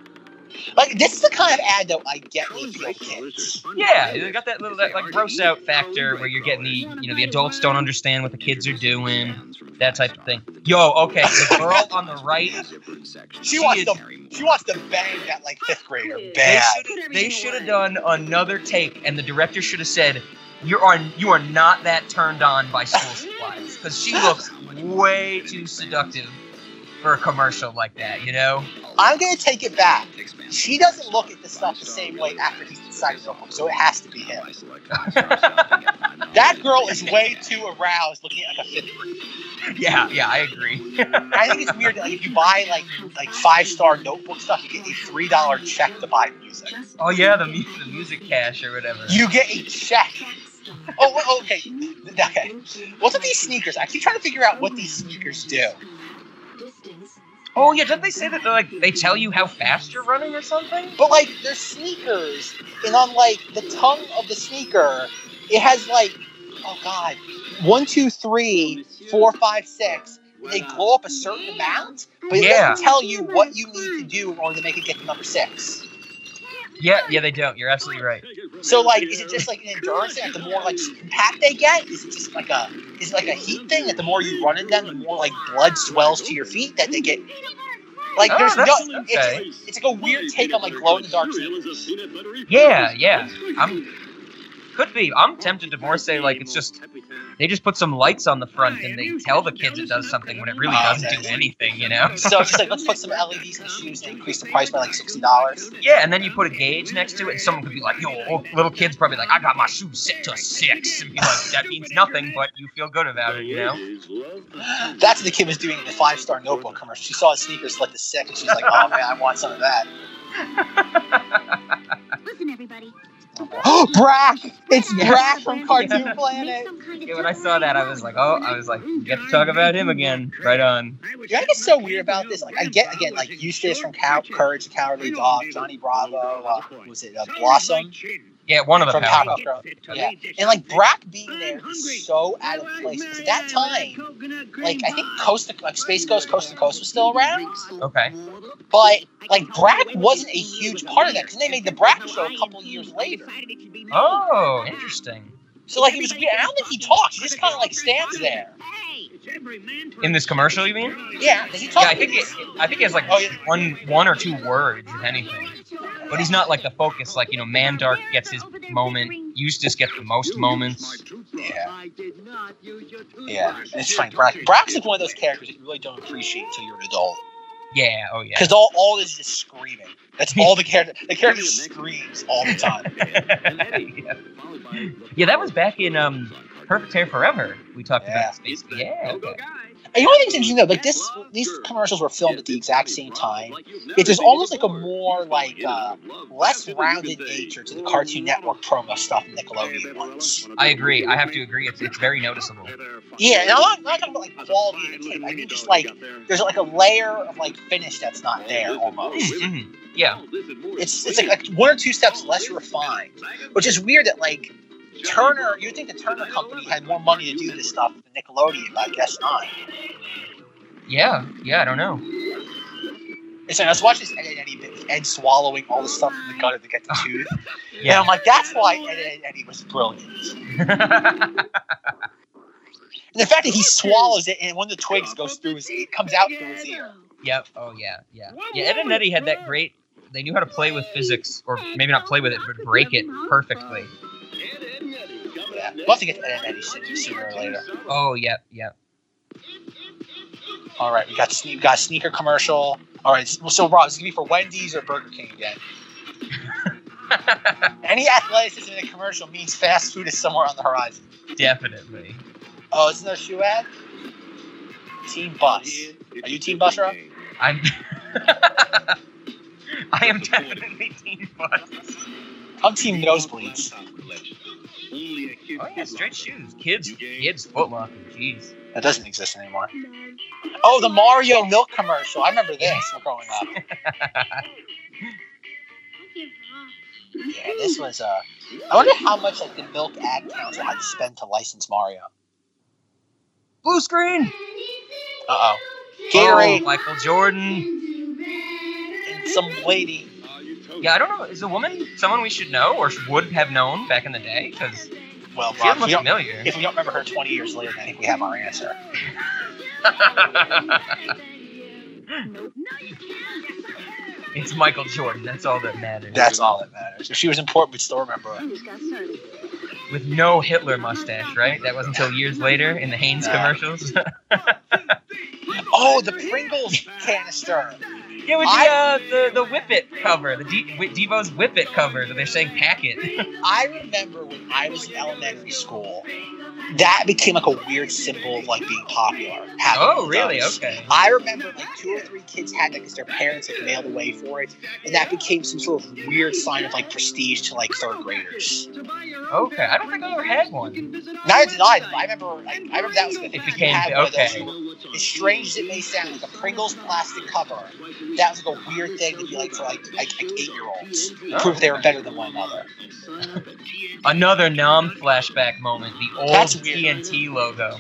Like this is the kind of ad that I get with your kids. Yeah, they got that little that like gross out factor where you're getting the you know the adults don't understand what the kids are doing, that type of thing. Yo, okay, the girl on the right, She She wants is- to she wants to bang that like fifth grader bad. they should have done another take, and the director should have said, "You are you are not that turned on by school supplies," because she looks way too seductive for a commercial like that. You know? I'm gonna take it back. She doesn't look at the stuff the same way after he's inside the notebook, so it has to be him. That girl is way too aroused looking at like a fifth grader. yeah, yeah, I agree. I think it's weird that like if you buy like like five star notebook stuff, you get a three dollar check to buy music. oh yeah, the mu- the music cash or whatever. You get a check. Oh, wait, okay. Okay. What's with these sneakers? I keep trying to figure out what these sneakers do. Oh yeah, didn't they say that they like they tell you how fast you're running or something? But like, they're sneakers, and on like the tongue of the sneaker, it has like, oh god, one, two, three, four, five, six. They glow up a certain amount, but it Yeah. doesn't tell you what you need to do in order to make it get to number six. Yeah, yeah, they don't. You're absolutely right. So like, is it just like an endurance thing? That the more like compact they get, is it just like a is it like a heat thing? That the more you run in them, the more like blood swells to your feet. That they get like Oh, there's no. It's, it's like a weird take on like glow in the dark. Yeah, yeah. I'm could be. I'm tempted to more say like it's just they just put some lights on the front and they tell the kids it does something when it really doesn't do anything, you know? So it's just like let's put some LEDs in the shoes to increase the price by like sixty dollars. Yeah, and then you put a gauge next to it, and someone could be like, "Yo, oh, little kids probably like, I got my shoes set to a six. and be like, "That means nothing, but you feel good about it, you know?" That's what the kid was doing in the five star notebook commercial. She saw his sneakers like the six, and she's like, "Oh man, I want some of that." Listen, everybody. Oh, Brak! It's Yeah. Brak from Cartoon Planet. Yeah, when I saw that, I was like, "Oh, I was like, get to talk about him again, right on." You know what's so weird about this? Like, I get again, like Eustace from Cow- Courage the Cowardly Dog, Johnny Bravo, uh, was it uh, Blossom Yeah, one of the from Power Powerpuff Yeah, and like Brak being there is so out of place because at that time, like I think Coast to like Space Ghost Coast to Coast was still around, Okay. but like Brak wasn't a huge part of that because they made the Brak show a couple years later. Oh, interesting. So like he was weird. I don't think he talks. He just kind of like stands there. In this commercial, you mean? Yeah, does he talk? Yeah, I think it, I think he has like Oh, yeah. one one or two words, if anything. But he's not like the focus. Like you know, Mandark gets his moment. Eustace gets the most moments. Yeah. Yeah, it's funny. Brak, Brak's like one of those characters that you really don't appreciate until you're an adult. Yeah. Oh yeah. Because all, all is just screaming. That's all the character. The character screams all the time. yeah. yeah, that was back in um Perfect Hair Forever. We talked Yeah. about this. Basically. Yeah. Okay. And you know what I interesting though? Like this, these commercials were filmed at the exact same time. It's just almost like a more like uh, less rounded nature to the Cartoon Network promo stuff than Nickelodeon ones. I agree. I have to agree. It's it's very noticeable. Yeah, and I'm not, I'm not talking about like quality of the tape. I mean just like there's like a layer of like finish that's not there almost. Mhm. Yeah. It's it's like, like one or two steps less refined, which is weird that like Turner. You'd think the Turner company had more money to do this stuff than Nickelodeon, but I guess not. Yeah. Yeah. I don't know. It's like, I was watching this Ed, Ed Eddie bit with Ed swallowing all the stuff from the gutter to get the tooth. And Yeah. I'm like, that's why Ed, Ed Eddie was brilliant. And the fact that he swallows it and one of the twigs goes through his, it comes out through his ear. Yep. Oh yeah. Yeah. Yeah. Ed and Eddie had that great. They knew how to play with physics, or maybe not play with it, but break it perfectly. Yeah. We'll have to get to Ed, Ed Eddie sooner, sooner or later. Oh yep, yep. All right, we got sne- we got sneaker commercial. All right, so so, Rob, is it gonna be for Wendy's or Burger King again? Any athleticism in a commercial means fast food is somewhere on the horizon. Definitely. Oh, is another shoe ad? Team Bus. Are you Team Bus, Rob? I'm. I am definitely Team Bus. I'm team nosebleeds. Oh yeah, straight shoes. Kids, kids Foot Locker. Jeez. That doesn't exist anymore. Oh, the Mario milk commercial. I remember this growing up. Yeah, this was uh I wonder how much like the milk ad council had to spend to license Mario. Blue screen. Uh oh. Oh, Gatorade Michael Jordan. and some lady. Yeah, I don't know. Is a woman someone we should know or would have known back in the day? Because Well, Rob, if, we don't, familiar. if we don't remember her 20 years later, then I think we have our answer. it's Michael Jordan. That's all that matters. That's all that matters. If she was important, we'd still remember her. With no Hitler mustache, right? That was until years later in the Hanes Nah. commercials. Oh, the Pringles canister. Yeah, with the, I- uh, the the Whip It cover, the D- Wi- Devo's Whip It cover that they're saying packet. I remember when I was in elementary school, that became like a weird symbol of like being popular. oh, really? those. Okay. I remember like two or three kids had that because their parents had mailed away for it, and that became some sort of weird sign of like prestige to like third graders. Okay. I don't think I ever had one. Neither did I. I remember. Like, I remember that was the thing. It became had one of those okay. As strange as it may sound, like a Pringles plastic cover, that was like a weird thing to be like for like like, like eight year olds to prove they were better than one another. Another nom flashback moment. The old That's weird. TNT logo.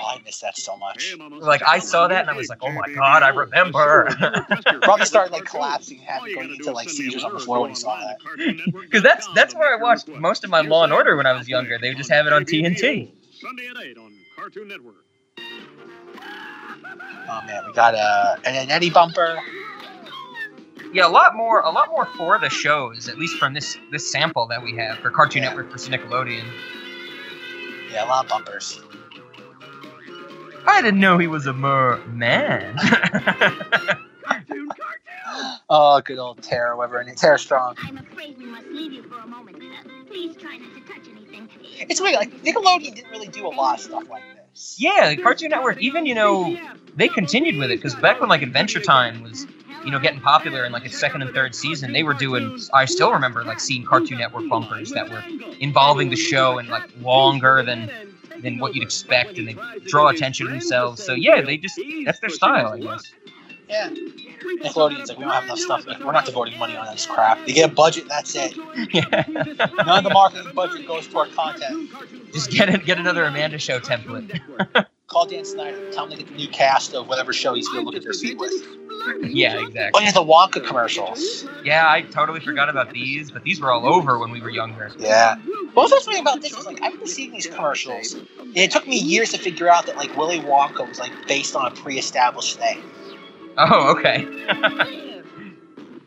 Oh, I miss that so much. Like I saw that and I was like, oh my god, I remember. Probably started like collapsing, having going into like seizures on the floor when he saw that. Because that's that's where I watched most of my Law and Order when I was younger. They would just have it on TNT. Sunday at 8 on Cartoon Network. Oh man, we got a an, an Eddie bumper. Yeah, a lot more, a lot more for the shows, at least from this this sample that we have for Cartoon Yeah. Network versus Nickelodeon. Yeah, a lot of bumpers. I didn't know he was a merman. Cartoon cartoon. Oh, good old Tara Weber and Tara Strong. I'm afraid we must leave you for a moment. Uh, please try not to touch anything. It's weird. Like Nickelodeon didn't really do a lot of stuff like this. Yeah, Cartoon Network, even you know, they continued with it because back when like Adventure Time was, you know, getting popular in like its second and third season, they were doing. I still remember like seeing Cartoon Network bumpers that were involving the show and like longer than than what you'd expect, and they draw attention to themselves. So yeah, they just that's their style, I guess. Yeah. Nickelodeon's like, we don't have enough stuff. We're not devoting money on this crap. They get a budget, and that's it. Yeah. None of the marketing budget goes toward content. Just get it, get another Amanda Show template. Call Dan Schneider. Tell him to get the new cast of whatever show he's going to look at their feet with. yeah, exactly. Oh, yeah, the Wonka commercials. Yeah, I totally forgot about these, but these were all over when we were younger. Yeah. What was fascinating about this is like I've been seeing these commercials, and it took me years to figure out that like Willy Wonka was like based on a pre-established thing. Oh, okay.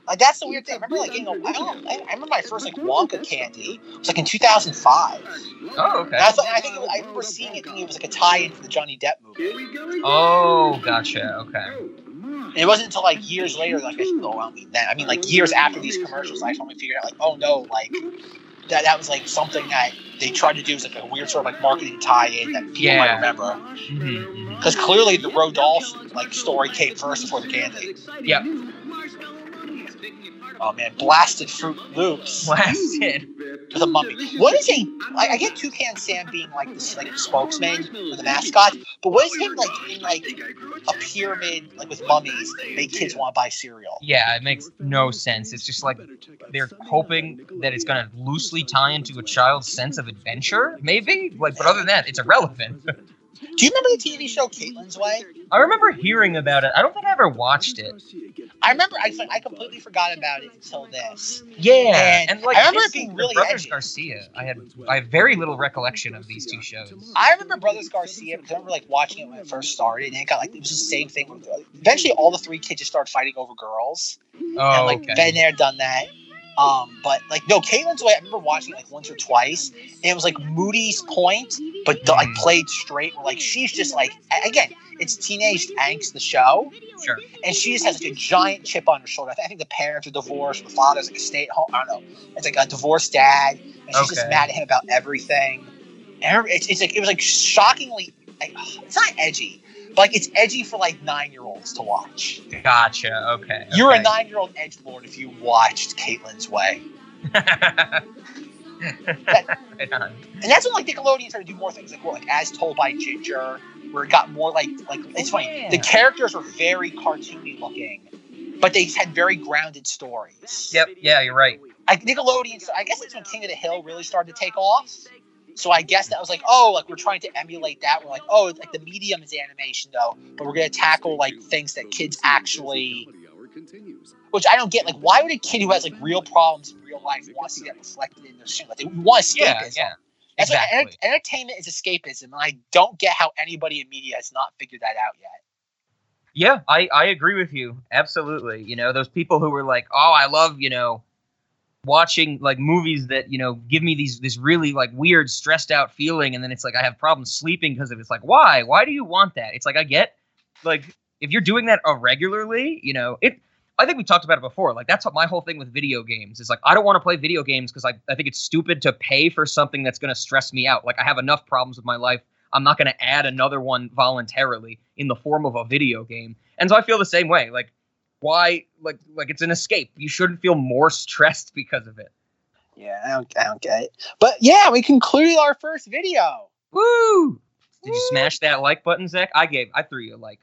Like that's the weird thing. I remember like getting a don't I I remember my first like Wonka candy. It was like in 2005. Oh, okay. I thought I think it was, I remember seeing it thinking it was like a tie-in to the Johnny Depp movie. Oh, gotcha. Okay. And it wasn't until like years later, like I no, I don't mean that. I mean like years after these commercials, I finally figured out like, oh no, like that that was like something that they tried to do as like a weird sort of like marketing tie-in that people might Yeah. remember. Mm-hmm. Because clearly the Roald Dahl like story came first before the candy. Yep. Oh man, blasted Froot Loops Blasted. with a mummy. What is he? I get Toucan Sam being like this like spokesman or the mascot, but what is him like in like a pyramid like with mummies that make kids want to buy cereal? Yeah, it makes no sense. It's just like they're hoping that it's going to loosely tie into a child's sense of adventure, maybe. Like, but other than that, it's irrelevant. Do you remember the TV show Caitlin's Way? I remember hearing about it. I don't think I ever watched it. I remember I, I completely forgot about it until this. Yeah, And and like I remember it being really the Brothers edgy. Garcia. I had I have very little recollection of these two shows. I remember Brothers Garcia because I remember like watching it when it first started, and it got like it was the same thing. Eventually, all the three kids just started fighting over girls. Oh, and Oh, like okay. been there, done that. Um, but like no, Caitlin's way. I remember watching it, like once or twice, and it was like Moody's point, but like Mhm. played straight. Where like she's just like again, it's teenage angst, the show, Sure. and she just has like a giant chip on her shoulder. I think, I think the parents are divorced, the father's like a stay at home. I don't know. It's like a divorced dad, and she's just mad at him about everything. And it's, it's like it was like shockingly. Like, it's not edgy, like it's edgy for like nine year olds to watch. Gotcha. Okay. You're a nine year old edge lord if you watched Caitlin's Way. right. And that's when like Nickelodeon started to do more things like well, like As Told by Ginger, where it got more like like it's Oh, funny. yeah. The characters were very cartoony looking, but they had very grounded stories. Yep. Yeah, you're right. Like Nickelodeon, so I guess that's when King of the Hill really started to take off. So I guess that was like, oh, like we're trying to emulate that. We're like, oh, like the medium is animation though, but we're gonna tackle like things that kids actually, which I don't get. Like, why would a kid who has like real problems in real life want to see that reflected in their show? Like, they want escapism. Yeah, yeah. Exactly. enter- entertainment is escapism, and I don't get how anybody in media has not figured that out yet. Yeah, I, I agree with you. Absolutely. You know, those people who were like, oh, I love, you know, watching like movies that, you know, give me these this really like weird, stressed out feeling. And then it's like I have problems sleeping because of it. It's like, why? Why do you want that? It's like I get like if you're doing that irregularly, you know, it I think we talked about it before. Like that's what my whole thing with video games is like I don't want to play video games because I, I think it's stupid to pay for something that's gonna stress me out. Like I have enough problems with my life. I'm not gonna add another one voluntarily in the form of a video game. And so I feel the same way. Like why like like it's an escape. You shouldn't feel more stressed because of it. Yeah, I don't, I don't get it. But yeah, we concluded our first video. Woo! Did you smash that like button, Zach? I gave I threw you a like.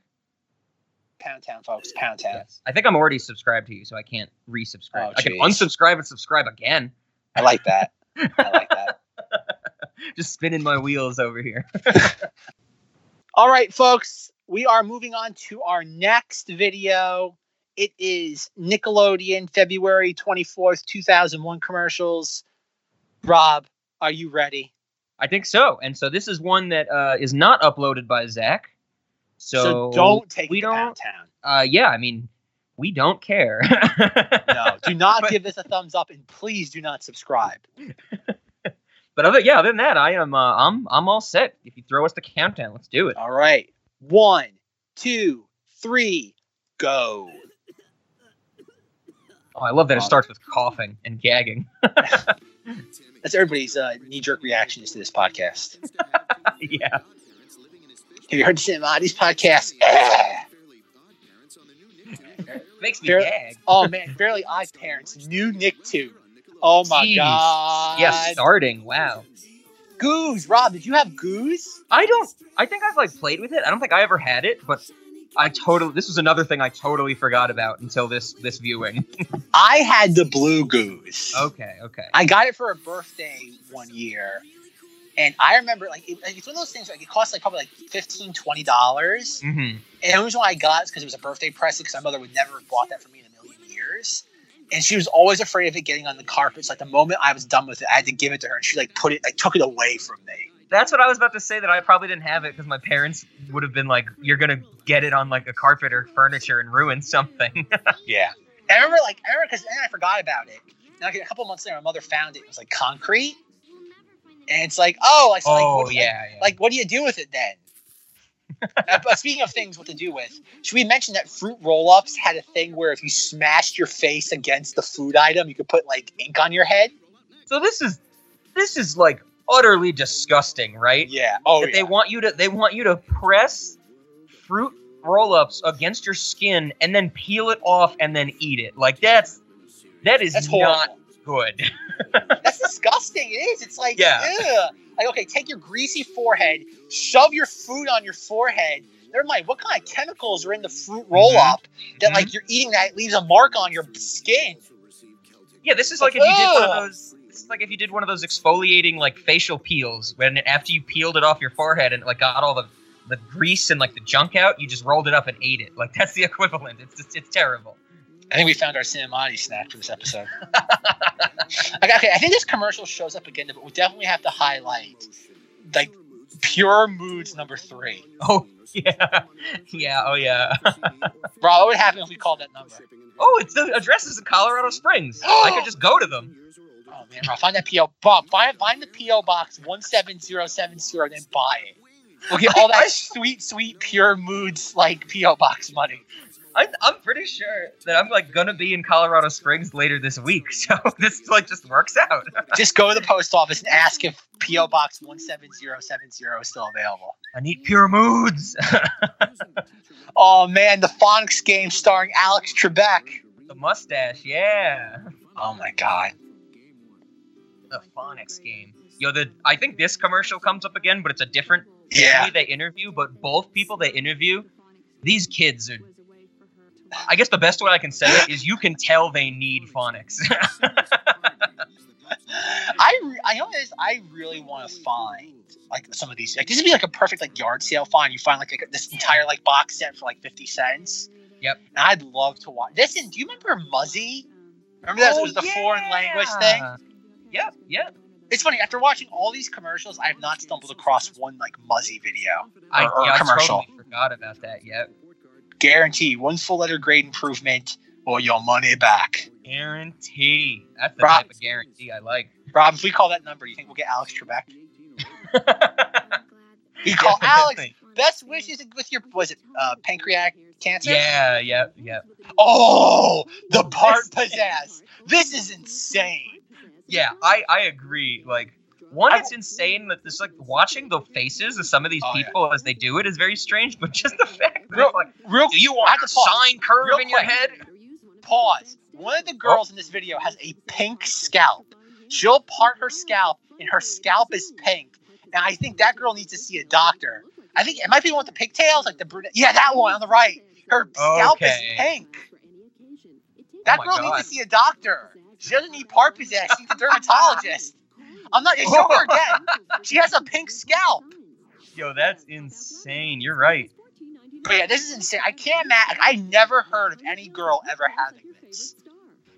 Pound Town, folks. Pound Town. Yes. I think I'm already subscribed to you, so I can't resubscribe. Oh, I can unsubscribe and subscribe again. I like that. I like that. Just spinning my wheels over here. All right, folks, we are moving on to our next video. It is Nickelodeon, February 24th, 2001 commercials. Rob, are you ready? I think so. And so this is one that uh, is not uploaded by Zach. So, don't take we don't. Uh, yeah, I mean, we don't care. No, do not But- give this a thumbs up, and please do not subscribe. But other, yeah, other than that, I am. Uh, I'm. I'm all set. If you throw us the countdown, let's do it. All right, one, two, three, go. Oh, I love that it starts with coughing and gagging. That's everybody's uh, knee-jerk reactions to this podcast. yeah. Have you heard the Cinemati's podcast? Makes me Fair- gag. oh man, Fairly Odd Parents, new Nicktoon. Oh my Jeez. god. Yeah, starting. Wow. Goose, Rob, did you have Goose? I don't. I think I've like played with it. I don't think I ever had it, but I totally. This was another thing I totally forgot about until this this viewing. I had the blue Goose. okay. Okay. I got it for a birthday one year. And I remember, like, it, it's one of those things, like, it cost, like, probably, like, $15, $20. Mm-hmm. And the reason why I got it is because it was a birthday present, because my mother would never have bought that for me in a million years. And she was always afraid of it getting on the carpets. Like, the moment I was done with it, I had to give it to her, and she, like, put it, like, took it away from me. That's what I was about to say. That I probably didn't have it because my parents would have been like, "You're gonna get it on like a carpet or furniture and ruin something." Yeah. I remember, like, I remember because then I forgot about it. And like a couple months later, my mother found it. It was like concrete, and it's like, oh, like, so, like, oh what do you- yeah, yeah. Like, what do you do with it then? Uh, speaking of things, what to do with, should we mention that fruit roll-ups had a thing where if you smashed your face against the food item, you could put like ink on your head? so this is this is like utterly disgusting, right? Yeah. Oh, that yeah. they want you to they want you to press fruit roll-ups against your skin and then peel it off and then eat it. Like that's that is That's not good. That's disgusting. It is. It's like, Yeah. ugh. Like, okay, take your greasy forehead, shove your food on your forehead. Never mind, what kind of chemicals are in the fruit roll-up that, Mhm. like, you're eating that leaves a mark on your skin? Yeah, this is like if you did one of those. Is like if you did one of those exfoliating like facial peels. When after you peeled it off your forehead and like got all the the grease and like the junk out, you just rolled it up and ate it. Like that's the equivalent. It's just, it's terrible. I think we found our Cinemati snack for this episode. okay, okay, I think this commercial shows up again, but we definitely have to highlight like pure moods number three. Oh yeah, yeah. Oh yeah. Bro, what would happen if we called that number? Oh, it's the address is in Colorado Springs. I could just go to them. Oh man, bro, find that PO Bob, find find the PO box one seven zero seven zero, and then buy it. We'll get all I- that sweet, sweet pure moods like PO box money. I, I'm pretty sure that I'm like gonna be in Colorado Springs later this week, so this like just works out. Just go to the post office and ask if PO box one seven zero seven zero is still available. I need pure moods. Oh man, the Phonics game starring Alex Trebek. the mustache, yeah. Oh my god. The phonics game. Yo, the I think this commercial comes up again, but it's a different Yeah. family they interview. But both people they interview, these kids are. I guess the best way I can say it is you can tell they need phonics. I I know this. I really want to find like some of these. Like this would be like a perfect like yard sale find. You find like, a, this entire like box set for like fifty cents. Yep. And I'd love to watch this. And do you remember Muzzy? Remember that? it was the oh, foreign language thing. Yep, yep. It's funny. After watching all these commercials, I have not stumbled across one like Muzzy video. I, Or- or yeah, I commercial. totally forgot about that. Yep. Guarantee one full letter grade improvement or your money back. Guarantee. That's the Rob- type of guarantee I like. Rob, if we call that number, do you think we'll get Alex Trebek? We call Yeah, Alex. Best wishes with your was it uh, pancreatic cancer? Yeah, yeah, yeah. Oh, the part possess. This is insane. Yeah, I, I agree. Like, one, it's insane that this like watching the faces of some of these Oh, yeah. people as they do it is very strange. But just the fact that Real- like, Real, do you want have a to pause. sine curve Real in your head? Pause. One of the oh. girls in this video has a pink scalp. She'll part her scalp, and her scalp is pink. And I think that girl needs to see a doctor. I think it might be one with the pigtails, like the brunette. Yeah, that one on the right. Her scalp Okay. is pink. Oh that Oh girl God. needs to see a doctor. She doesn't need part possess. She needs a dermatologist. I'm not. Show her again. She has a pink scalp. Yo, that's insane. You're right. But yeah, this is insane. I can't imagine. I never heard of any girl ever having this.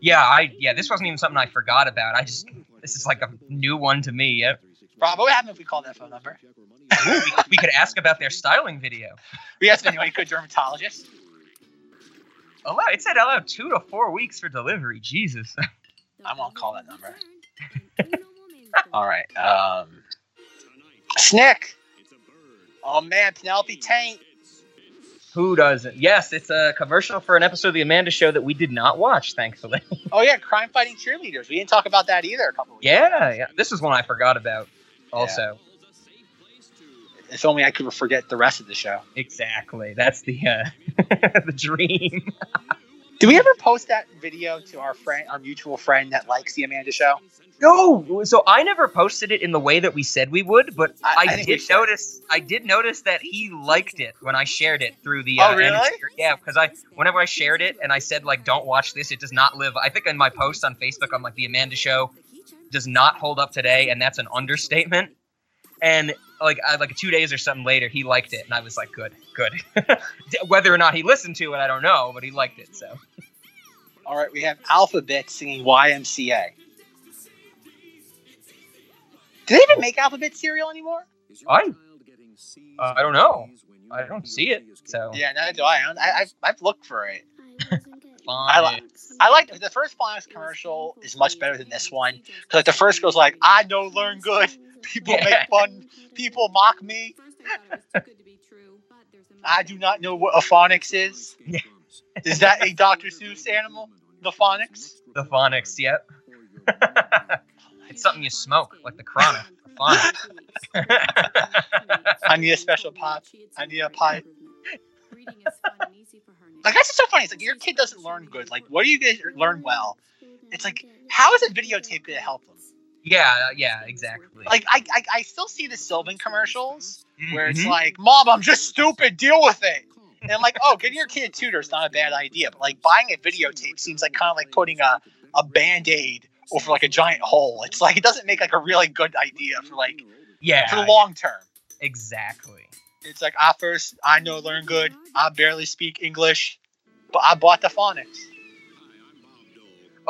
Yeah, I yeah, this wasn't even something I forgot about. I just this is like a new one to me. Yep. Rob, what would happen if we called that phone number? we, we could ask about their styling video. We asked anyone good dermatologist. Allow it said allow two to four weeks for delivery. Jesus. I won't call that number. All right. Um, Snick. Oh man, Penelope Taint. Who doesn't? Yes, it's a commercial for an episode of the Amanda Show that we did not watch, thankfully. Oh yeah, crime fighting cheerleaders. We didn't talk about that either a couple weeks. yeah, yeah. This is one I forgot about. Also, If only I could forget the rest of the show. exactly. That's the uh, the dream. Did we ever post that video to our friend, our mutual friend that likes the Amanda Show? No, so I never posted it in the way that we said we would, but I- I, I did notice. I did notice that he liked it when I shared it through the. Oh, Uh, really? Instagram- yeah, because I whenever I shared it and I said like, "Don't watch this," it does not live. I think in my post on Facebook, I'm like, "The Amanda Show does not hold up today," and that's an understatement. And like, I, like two days or something later, he liked it, and I was like, "Good, good." Whether or not he listened to it, I don't know, but he liked it. So All right, we have Alphabet singing YMCA. Do they even make Alphabet cereal anymore? I, uh, I don't know. I don't see it. So Yeah, neither do I. I, I I've, I've looked for it. I like- I like the first Phonics commercial is much better than this one because like the first goes like I know learn good. People Yeah. make fun. People mock me. I do not know what a phonics is. Yeah. Is that a Dr. Seuss animal? The phonics? The phonics, yep. it's something you smoke, like the chronic. The phonics. I need a special pop. I need a pipe. Like that's just so funny. It's like your kid doesn't learn good. Like what do you guys learn well? It's like how is a videotape going to help them? Yeah, yeah, exactly. Like I, I I still see the Sylvan commercials mm-hmm. where it's like, "Mom, I'm just stupid. Deal with it." And I'm like, "Oh, getting your kid a tutor is not a bad idea." But like buying a videotape seems like kind of like putting a a band aid over like a giant hole. It's like it doesn't make like a really good idea for like yeah, for the long term. exactly. It's like I first I know learn good. I barely speak English, but I bought the phonics.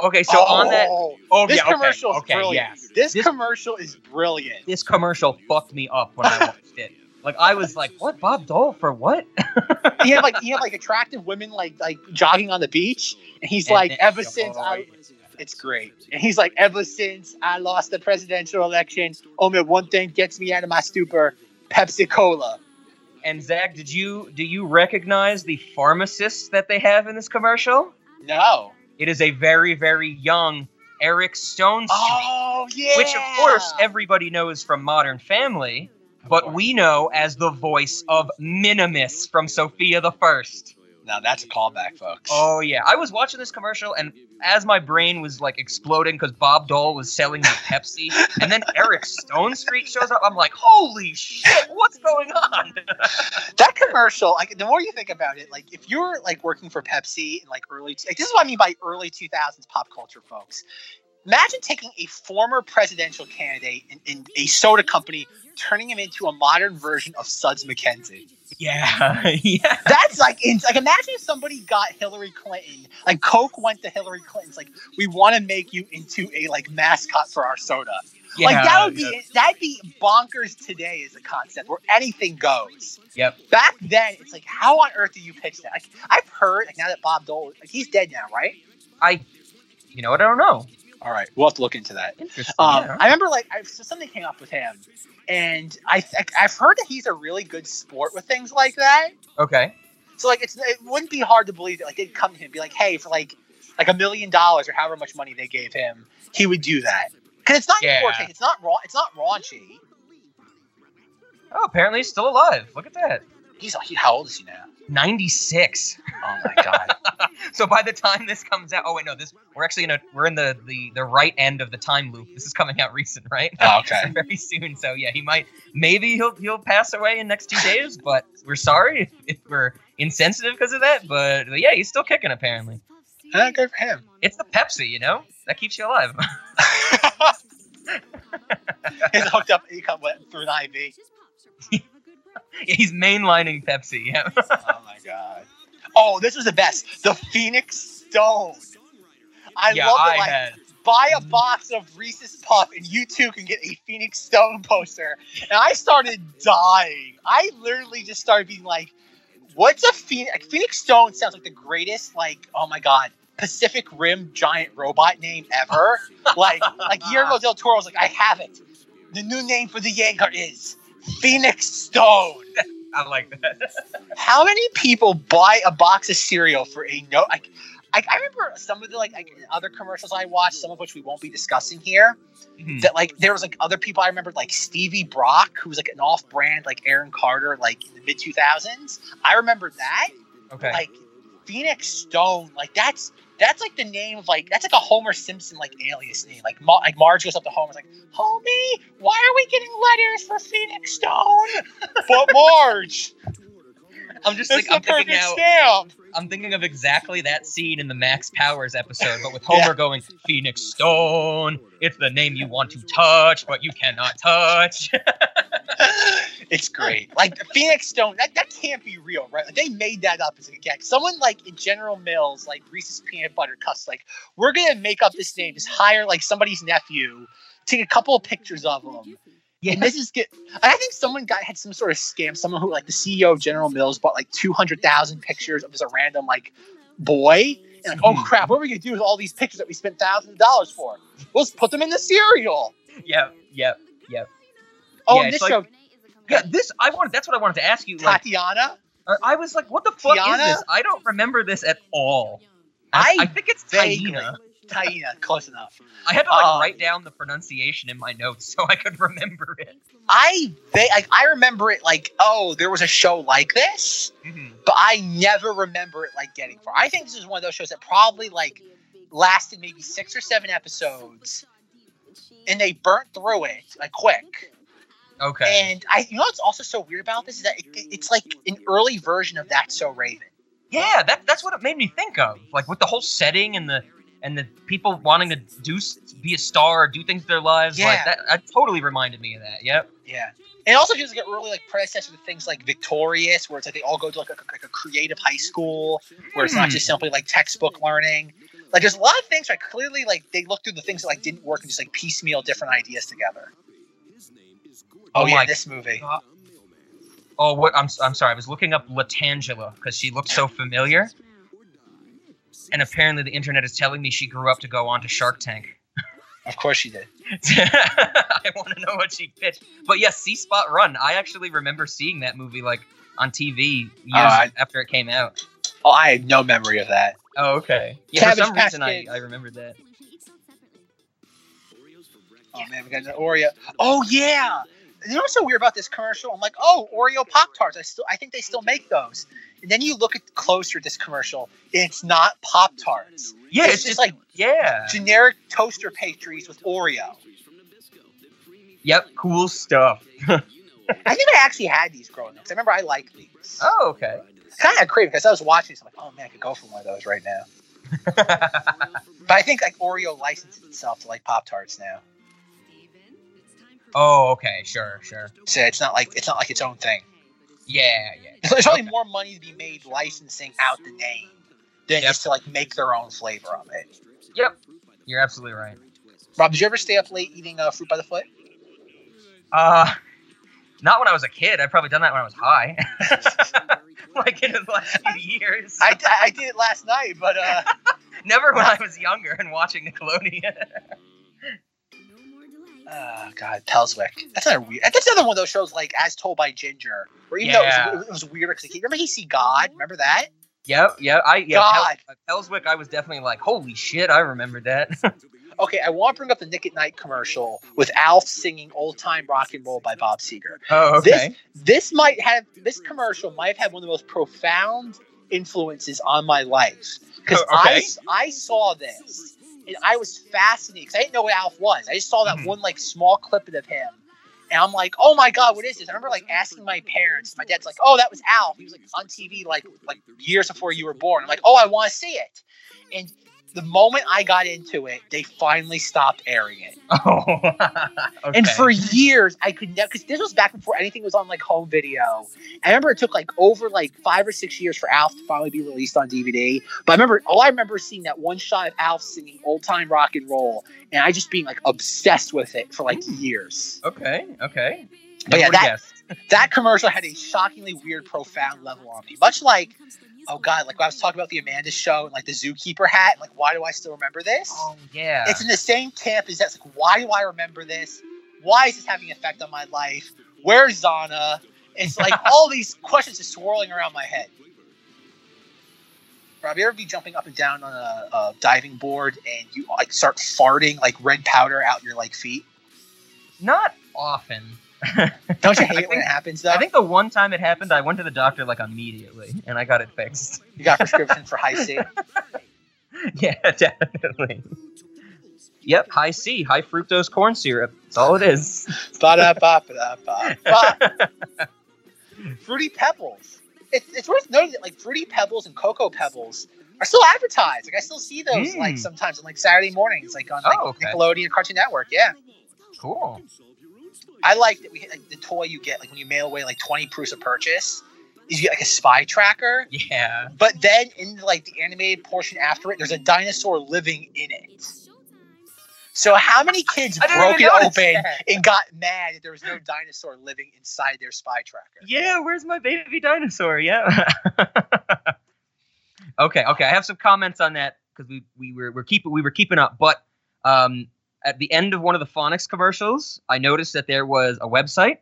Okay, so on that, Oh, oh this yeah, okay, commercial is okay, brilliant. yes. This, This- commercial is brilliant. This commercial fucked me up when I watched it. Like I was like, "What, Bob Dole for what?" you have like you have like attractive women like like jogging on the beach, and he's And like, ever since I, it's great, and he's like, ever since I lost the presidential election, oh, only one thing gets me out of my stupor: Pepsi Cola. And Zach, did you do you recognize the pharmacist that they have in this commercial? No. It is a very, very young Eric Stonestreet. Oh yeah. which of course everybody knows from Modern Family, but we know as the voice of Minimus from Sofia the First. Now that's a callback, folks. Oh yeah, I was watching this commercial, and as my brain was like exploding because Bob Dole was selling me Pepsi, and then Eric Stonestreet shows up, I'm like, holy shit, what's going on? that commercial, like the more you think about it, like if you're like working for Pepsi in like early, like, this is what I mean by early 2000s pop culture, folks. Imagine taking a former presidential candidate in, in a soda company, turning him into a modern version of Spuds MacKenzie. yeah, yeah. That's like, like imagine if somebody got Hillary Clinton, like Coke went to Hillary Clinton's, like we want to make you into a like mascot for our soda. Yeah, like that would be yeah. that'd be bonkers today as a concept where anything goes. Yep. Back then, it's like how on earth do you pitch that? Like, I've heard like now that Bob Dole, like he's dead now, right? I, you know what? I don't know. All right, we'll have to look into that. Interesting. Um, yeah. I remember like I, so something came up with him, and I th- I've heard that he's a really good sport with things like that. okay. So like it's it wouldn't be hard to believe that like they'd come to him and be like, hey, for like like a million dollars or however much money they gave him, he would do that. Because it's not Yeah. it's not raw, it's not raunchy. Oh, apparently he's still alive. Look at that. He's he, how old is he now? 96. Oh my god. so by the time this comes out, oh wait, no, this we're actually in a we're in the the the right end of the time loop. This is coming out recent, right? Oh, okay. Very soon. So yeah, he might maybe he'll he'll pass away in next two days, but we're sorry if, if we're insensitive because of that. But, but yeah, he's still kicking apparently. Eh, good for him. It's the Pepsi, you know, that keeps you alive. He's hooked up. He come through an IV. he's mainlining Pepsi. Yeah. Oh my god. Oh, this was the best. The Phoenix Stone. I yeah, love I it. Like, had. buy a box of Reese's Puff, and you too can get a Phoenix Stone poster. And I started dying. I literally just started being like, "What's a Phoenix? Like, Phoenix Stone sounds like the greatest. Like, oh my god." Pacific Rim giant robot name ever. Like, like Guillermo del Toro was like, I have it. The new name for the Jaeger is Phoenix Stone. I like that. How many people buy a box of cereal for a no? Like, I, I remember some of the like, like other commercials I watched, some of which we won't be discussing here. Mhm. That like there was like other people I remembered like Stevie Brock, who was like an off-brand like Aaron Carter, like in the mid two thousands. I remember that. Okay. Like Phoenix Stone, like that's that's like the name of like that's like a Homer Simpson like alias name. Like Ma- like Marge goes up to Homer's like, "Homie, why are we getting letters for Phoenix Stone?" but Marge, I'm just it's the I'm thinking now. stamp. I'm thinking of exactly that scene in the Max Powers episode, but with Yeah. Homer going, Phoenix Stone, it's the name you want to touch, but you cannot touch. it's great. Like the Phoenix Stone, that, that can't be real, right? Like they made that up as a gag. Someone like in General Mills, like Reese's Peanut Butter Cups, like we're gonna make up this name. Just hire like somebody's nephew, take a couple of pictures of them. yeah. And this is good. I think someone got had some sort of scam. Someone who like the CEO of General Mills bought like two hundred thousand pictures of just a random like boy. And like, oh crap, what are we gonna do with all these pictures that we spent thousands of dollars for? Let's put them in the cereal. Yep, yep, yep. Oh, Yeah, and this like- show, Yeah, this I wanted. That's what I wanted to ask you. Like, Tatiana. I was like, "What the fuck Tiana? is this?" I don't remember this at all. I I, I think it's Taina. Taina, close enough. I had to like Um, write down the pronunciation in my notes so I could remember it. I they like I remember it like oh there was a show like this, Mhm. but I never remember it like getting far. I think this is one of those shows that probably like lasted maybe six or seven episodes, and they burnt through it like quick. Okay. And I you know what's also so weird about this is that it, it's like an early version of That's So Raven. Yeah, that that's what it made me think of. Like with the whole setting and the and the people wanting to do be a star or do things with their lives. Yeah. Like that, that totally reminded me of that. Yep. Yeah. And also gives like an early like predecessor to things like Victorious, where it's like they all go to like a, like a creative high school, where it's not Hmm. just simply like textbook learning. Like there's a lot of things like clearly like they look through the things that like didn't work and just like piecemeal different ideas together. Oh, Oh yeah, my this movie. Oh, what? I'm I'm sorry. I was looking up Latangela because she looked so familiar, and apparently the internet is telling me she grew up to go on to Shark Tank. Of course she did. I want to know what she pitched. But yes, See Spot Run. I actually remember seeing that movie like on TV years I- after it came out. Oh, I had no memory of that. Oh, okay. Yeah, Cabbage for some reason I. I remembered that. Oh man, we got an Oreo. Oh yeah, you know what's so weird about this commercial? I'm like, oh, Oreo Pop Tarts. I still, I think they still make those. And then you look at closer at this commercial, it's not Pop Tarts. Yeah, it's, it's, just like yeah. generic toaster pastries with Oreo. Yep, cool stuff. I think I actually had these growing up. I remember I liked these. Oh, okay. Kind of craving because I was watching this. I'm like, oh man, I could go for one of those right now. But I think like Oreo licenses itself to like Pop Tarts now, oh, okay. Sure, sure. so it's not like it's not like its own thing. Yeah, yeah. There's probably Okay. more money to be made licensing out the name than Yep. just to like make their own flavor of it. Yep. You're absolutely right. Rob, did you ever stay up late eating uh, fruit by the foot? Uh, not when I was a kid. I've probably done that when I was high. like in the last few years. I, I, I did it last night, but uh, Never when I was younger and watching Nickelodeon. oh god, Pelswick. That's not a weird. That's another one of those shows like As Told by Ginger, where even Yeah. though it was, it was weird because remember he see God. Remember that? yep, yep. I yeah. God. Uh, Pel- Pelswick, I was definitely like, holy shit, I remember that. Okay, I want to bring up the Nick at Night commercial with Alf singing "Old Time Rock and Roll" by Bob Seger. oh, okay. This might have this commercial might have had one of the most profound influences on my life because Oh, okay. I I saw this and I was fascinated because I didn't know what Alf was. I just saw that Mhm. one like small clip of him. And I'm like, oh my god, what is this? I remember like asking my parents. My dad's like, oh, that was Alf. He was like on TV like like years before you were born. I'm like, oh, I want to see it. And the moment I got into it, they finally stopped airing it. Oh, okay. And for years, I could never because this was back before anything was on like home video. I remember it took like over like five or six years for Alf to finally be released on DVD. But I remember all I remember seeing that one shot of Alf singing "Old Time Rock and Roll," and I just being like obsessed with it for like Hmm. years. okay, okay. But yeah, that- That commercial had a shockingly weird, profound level on me. Much like, oh god, like when I was talking about the Amanda show and like the zookeeper hat. Like, why do I still remember this? Oh yeah. It's in the same camp as that's like, why do I remember this? Why is this having an effect on my life? Where's Zana? It's like all these questions just swirling around my head. Rob, you ever be jumping up and down on a, a diving board and you like start farting like red powder out your like feet? Not often. Don't you hate it when it happens though? I think the one time it happened, I went to the doctor like immediately, and I got it fixed. you got a prescription for Hi-C. yeah, definitely. Yep, Hi-C, high fructose corn syrup. That's all it is. Fruity Pebbles. It, it's worth noting that like Fruity Pebbles and Cocoa Pebbles are still advertised. Like I still see those like Mm. sometimes on like Saturday mornings, like on like, Oh, okay. Nickelodeon, Cartoon Network. Yeah, Cool. I like that we like the toy you get like when you mail away like twenty proofs of purchase. Is you get like a spy tracker, Yeah. but then in like the animated portion after it, there's a dinosaur living in it. So how many kids I broke it open that. and got mad that there was no dinosaur living inside their spy tracker? Yeah, where's my baby dinosaur? Yeah. okay, okay. I have some comments on that because we we were we're keeping we were keeping up, but um, at the end of one of the phonics commercials, I noticed that there was a website,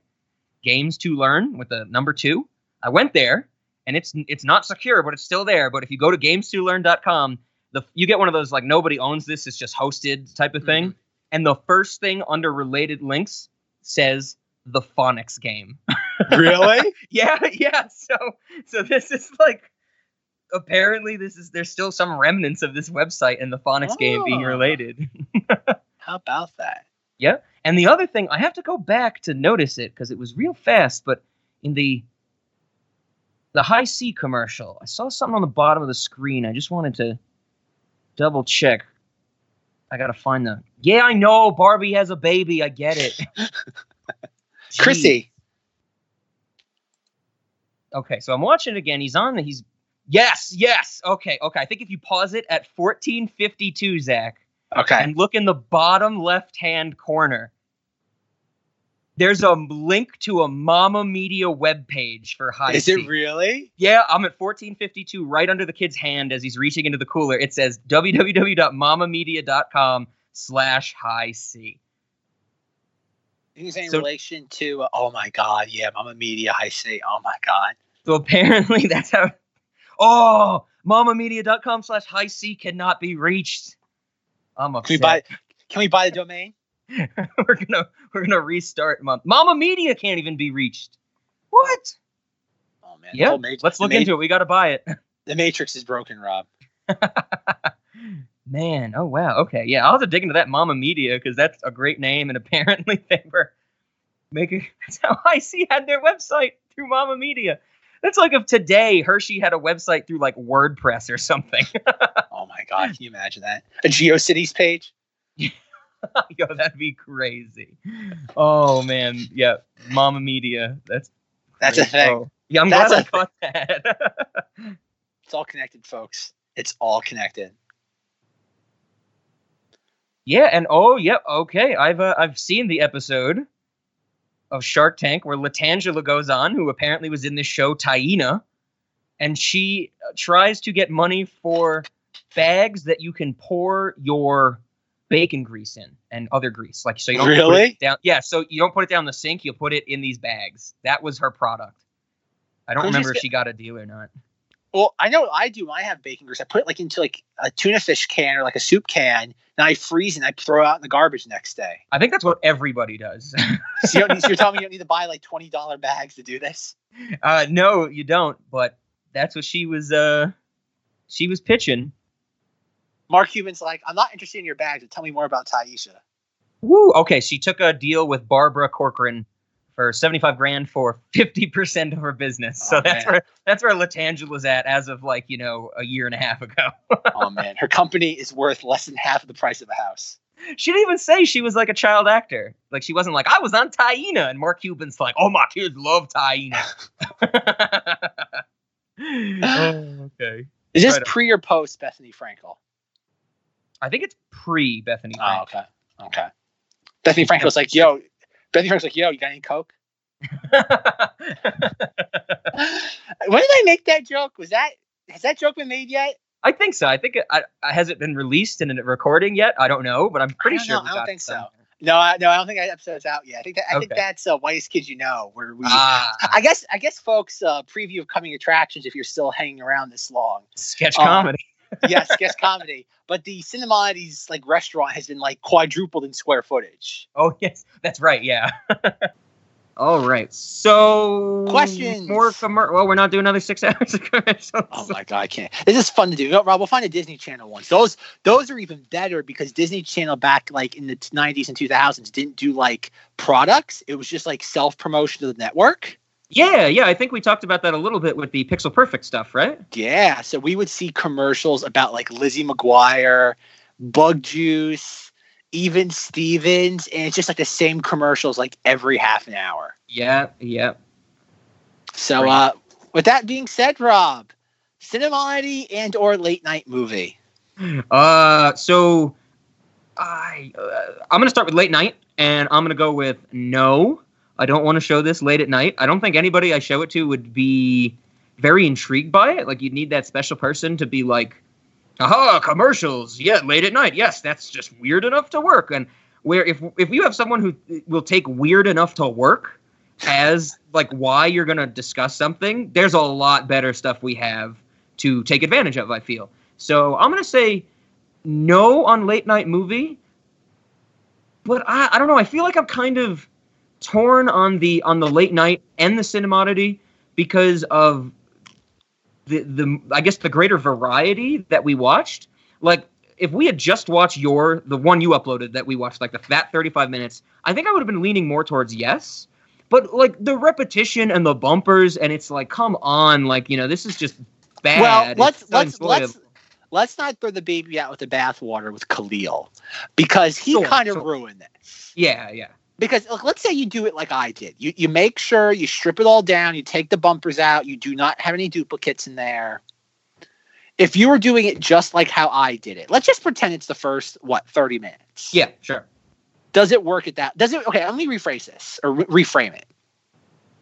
Games to Learn with the number two. I went there, and it's it's not secure, but it's still there. But if you go to games2learn.com, the you get one of those like nobody owns this, it's just hosted type of thing. Mm-hmm. And the first thing under related links says the phonics game. Really? Yeah, yeah. So so this is like apparently this is there's still some remnants of this website and the phonics game being Oh. related. How about that? Yeah. And the other thing, I have to go back to notice it because it was real fast, but in the the Hi-C commercial, I saw something on the bottom of the screen. I just wanted to double check. I gotta find the Yeah, I know Barbie has a baby. I get it. Chrissy. Okay, so I'm watching it again. He's on the he's Yes, yes. Okay, okay. I think if you pause it at 1452, Zach, Okay. and look in the bottom left hand corner, there's a link to a Mama Media webpage for high Is it really? Yeah, I'm at 1452, right under the kid's hand as he's reaching into the cooler. It says www.mamamedia.com slash Hi-C. It's in So- relation to? Uh, oh my God! Yeah, Mama Media. Hi-C, Oh my God. So apparently that's how. Oh, mamamedia.com slash Hi-C cannot be reached. I'm Can we buy? Can we buy the domain? we're gonna we're gonna restart. Mom- Mama Media can't even be reached. What? Oh man. Yeah, The whole Mat- let's look Ma- into it. We got to buy it. The Matrix is broken, Rob. Man, oh wow. Okay, yeah, I'll have to dig into that Mama Media because that's a great name, and apparently they were making. That's how IC had their website through Mama Media. That's like if today Hershey had a website through like WordPress or something. Oh my god, can you imagine that? A GeoCities page? Yo, that'd be crazy. Oh man, yeah, Mama Media. That's That's a thing. Oh, yeah, I'm That's glad I caught that. It's all connected, folks. It's all connected. Yeah, and oh, yep, okay. I've uh, I've seen the episode of Shark Tank where Latangela goes on, who apparently was in the show Taina, and she uh, tries to get money for bags that you can pour your bacon grease in and other grease. Like so you don't put Really? it down. Yeah, so you don't put it down the sink, you put it in these bags. That was her product. I don't Who's remember if this she got a deal or not. Well, I know what I do when I have bacon grease. I put it like into like a tuna fish can or like a soup can, and I freeze and I throw it out in the garbage next day. I think that's what everybody does. So, you need, so you're telling me you don't need to buy like twenty dollar bags to do this? Uh, no, you don't. But that's what she was. Uh, she was pitching. Mark Cuban's like, I'm not interested in your bags, but tell me more about Taisha. Woo. Okay, she took a deal with Barbara Corcoran for seventy-five grand for fifty percent of her business. So Oh, that's man. where that's where Latangela's at as of like you know a year and a half ago. oh man, her company is worth less than half of the price of a house. she didn't even say she was like a child actor. Like she wasn't like I was on Taina, and Mark Cuban's like, oh my kids love Taina. oh, okay. Is this Right. pre or post Bethenny Frankel? I think it's pre Bethenny. Oh, Frankel. okay, okay. Bethenny Frankel's like, yo. Bethenny Frankel's like, yo, you got any coke? when did I make that joke? Was that has that joke been made yet? I think so. I think it I, has it been released in a recording yet? I don't know, but I'm pretty sure. know. I don't think so. No, I, no, I don't think that episode's out yet. I think that I think that's uh, Whitest Kids You Know, where we. Ah, I guess I guess folks uh, preview of coming attractions if you're still hanging around this long. sketch uh, comedy. Yes, guess comedy. But the Cinemati's like restaurant has been like quadrupled in square footage. Oh yes, that's right. Yeah. All right. So Questions? More commer- Well, we're not doing another six hours of commercials. Oh my god, I can't. This is fun to do. You Rob, we'll find a Disney Channel ones. Those those are even better because Disney Channel back like in the 90s and 2000s didn't do like products. It was just like self promotion of the network. Yeah, yeah. I think we talked about that a little bit with the Pixel Perfect stuff, right? Yeah, so we would see commercials about like Lizzie McGuire, Bug Juice, even Stevens, and it's just like the same commercials like every half an hour. Yeah, yeah. So, uh, with that being said, Rob, Cinemati and or late night movie. Uh, so I uh, I'm gonna start with late night, and I'm gonna go with no. I don't want to show this late at night. I don't think anybody I show it to would be very intrigued by it. Like you'd need that special person to be like, "Aha, commercials! Yeah, late at night. Yes, that's just weird enough to work." And where if if you have someone who will take weird enough to work as like why you're gonna discuss something, there's a lot better stuff we have to take advantage of. I feel so. I'm gonna say no on late night movie, but I, I don't know. I feel like I'm kind of torn on the on the late night and the cinemodity because of the the I guess the greater variety that we watched. Like if we had just watched your the one you uploaded that we watched like the fat 35 minutes, I think I would have been leaning more towards yes. But like the repetition and the bumpers and it's like come on like you know this is just bad. Well, let's let's let's let's not throw the baby out with the bathwater with Khalil because he Sure, kind of sure. ruined this. yeah yeah Because look, let's say you do it like I did. You you make sure you strip it all down. You take the bumpers out. You do not have any duplicates in there. If you were doing it just like how I did it, let's just pretend it's the first what thirty minutes. yeah sure. Does it work at that? Does it? Okay, let me rephrase this or re- reframe it.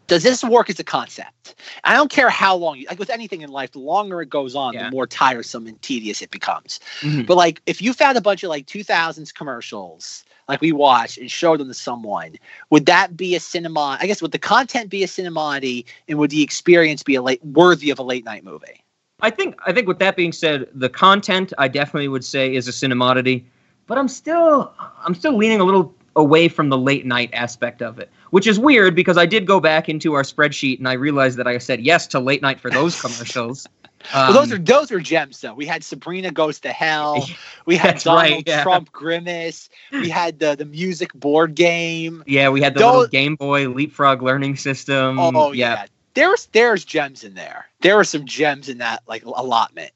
Does this work as a concept? I don't care how long you like with anything in life. The longer it goes on, Yeah. the more tiresome and tedious it becomes. Mhm. But like, if you found a bunch of like 2000s commercials, like we watched, and showed them to someone, would that be a cinema? I guess would the content be a cinemati, and would the experience be a late worthy of a late night movie? I think I think with that being said, the content I definitely would say is a cinemodity, but I'm still I'm still leaning a little away from the late night aspect of it, which is weird because I did go back into our spreadsheet and I realized that I said yes to late night for those commercials. Well, those are Um, those are gems though. We had Sabrina Goes to Hell. We had Donald right, yeah. Trump Grimace. We had the the music board game. yeah, we had the those- little Game Boy Leapfrog learning system. Oh yeah. yeah, There's there's gems in there. There were some gems in that like allotment.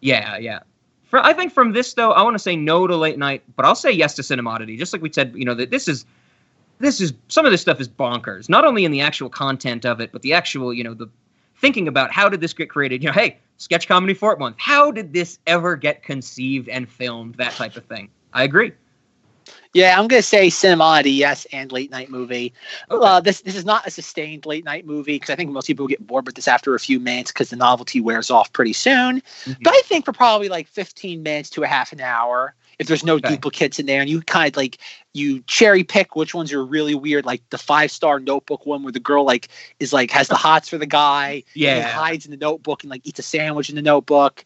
yeah, yeah. For, I think from this though, I want to say no to late night, but I'll say yes to Cinemodity. Just like we said, you know, that this is this is some of this stuff is bonkers. Not only in the actual content of it, but the actual, you know, the thinking about how did this get created? You know, hey, sketch comedy Fort month. How did this ever get conceived and filmed? That type of thing. I agree. Yeah, I'm gonna say Cinemati, yes, and late night movie. Okay. Uh, this this is not a sustained late night movie because I think most people get bored with this after a few minutes because the novelty wears off pretty soon. Mhm. But I think for probably like 15 minutes to a half an hour, if there's no Okay. duplicates in there, and you kind of like you cherry pick which ones are really weird, like the five star notebook one where the girl like is like has the hots for the guy, and he Yeah. hides in the notebook and like eats a sandwich in the notebook,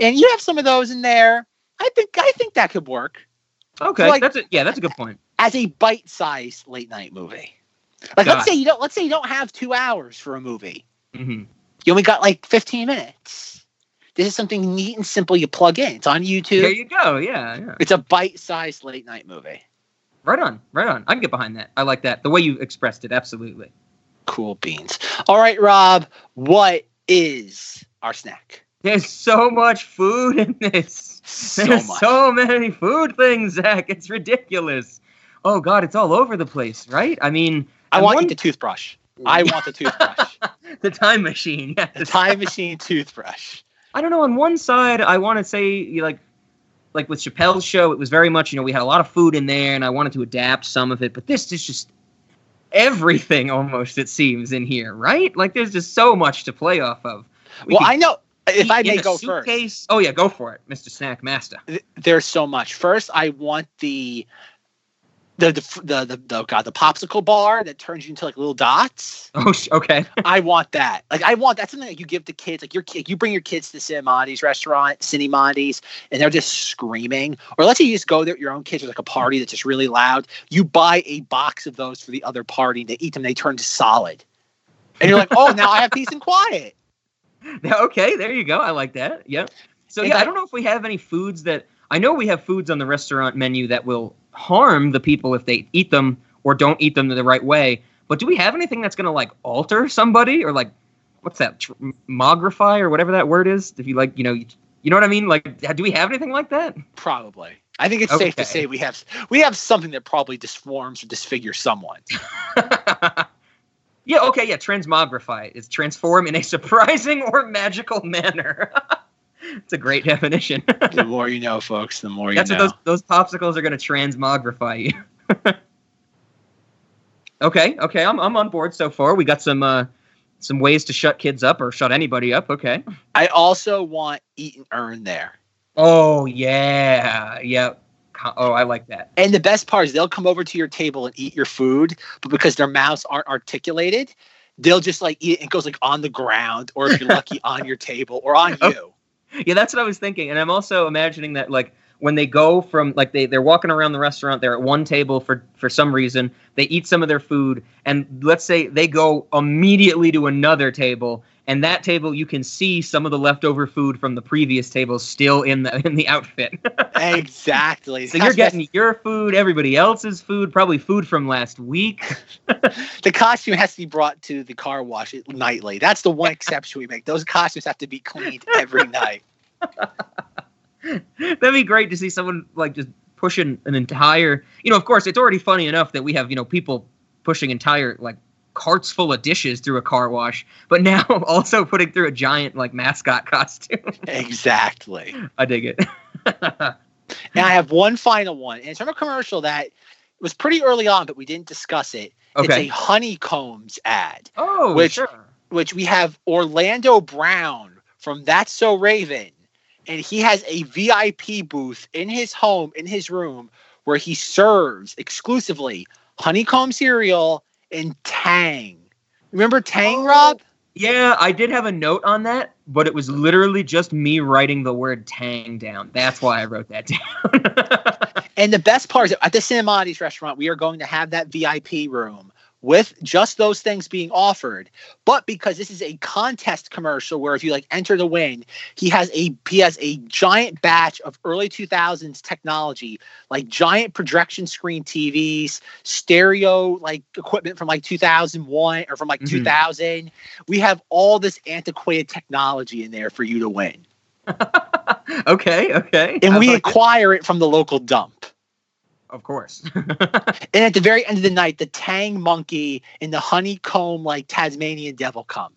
and you have some of those in there. I think I think that could work Okay, like- that's a, yeah, that's a good point. as a bite-sized late night movie. Like let's say you don't let's say you don't have two hours for a movie. hmm You only got like 15 minutes. This is something neat and simple you plug in. It's on YouTube. There you go. Yeah, yeah. It's a bite-sized late night movie. Right on, right on. I can get behind that. I like that. The way you expressed it, absolutely. Cool beans. All right, Rob, what is our snack? There's so much food in this. So There's much. so many food things, Zach. It's ridiculous. Oh God, it's all over the place, right? I mean, I want one- the toothbrush. I want the toothbrush. the time machine. Yeah, the time machine toothbrush. I don't know. On one side, I want to say you like, like with Chappelle's show, it was very much you know we had a lot of food in there, and I wanted to adapt some of it. But this is just everything almost. It seems in here, right? Like there's just so much to play off of. We Well, I know if I may go first. suitcase- Oh yeah, go for it, Mr. Snack Master. there's so much. First, I want the the the the, the, the God the popsicle bar that turns you into like little dots. Oh, okay. I want that. Like I want that's something that you give to kids. Like your kid, you bring your kids to Cinemati's restaurant, Cinemati's, and they're just screaming. Or let's say you just go there your own kids with like a party that's just really loud. You buy a box of those for the other party. They eat them. They turn to solid, and you're like, oh, now I have peace and quiet. Okay, there you go. I like that. Yep. So And yeah, I I- don't know if we have any foods that I know we have foods on the restaurant menu that will harm the people if they eat them or don't eat them the right way. But do we have anything that's going to like alter somebody or like what's that mogrify or whatever that word is? If you like, you know, you, you know what I mean? Like, do we have anything like that? Probably. I think it's safe to say we have we have something that probably disforms or disfigures someone. yeah. Okay. Yeah. Transmogrify is transform in a surprising or magical manner. it's a great definition. the more you know, folks, the more you That's know. what those those popsicles are going to transmogrify you. okay, okay, I'm I'm on board so far. We got some uh some ways to shut kids up or shut anybody up. Okay. I also want eat and earn there. Oh yeah, Yep. Oh, I like that. And the best part is they'll come over to your table and eat your food, but because their mouths aren't articulated, they'll just like eat it and it goes like on the ground, or if you're lucky, on your table or on Oh. you. Yeah, that's what I was thinking, and I'm also imagining that like when they go from like they they're walking around the restaurant, they're at one table for for some reason, they eat some of their food, and let's say they go immediately to another table, and that table you can see some of the leftover food from the previous table still in the in the outfit. Exactly. so you're getting your food, everybody else's food, probably food from last week. the costume has to be brought to the car wash nightly. That's the one exception we make. Those costumes have to be cleaned every night. That'd be great to see someone like just pushing an entire. You know, of course, it's already funny enough that we have you know people pushing entire like carts full of dishes through a car wash, but now also putting through a giant like mascot costume. Exactly. I dig it. And I have one final one. And it's from a commercial that was pretty early on, but we didn't discuss it. Okay. It's a honeycombs ad, oh, which- sure. which we have Orlando Brown from That's So Raven. And he has a VIP booth in his home, in his room, where he serves exclusively honeycomb cereal and Tang. Remember Tang, Oh, Rob? Yeah, I did have a note on that, but it was literally just me writing the word Tang down. That's why I wrote that down. And the best part is at the Cinemati's restaurant, we are going to have that VIP room with just those things being offered. But because this is a contest commercial where if you like enter to win, he has a he has a giant batch of early 2000s technology, like giant projection screen TVs, stereo like equipment from like 2001 or from like Mhm. 2000. We have all this antiquated technology in there for you to win. okay, okay. And I we like it. acquire it from the local dump. Of course. And at the very end of the night, the Tang monkey and the honeycomb like Tasmanian devil come.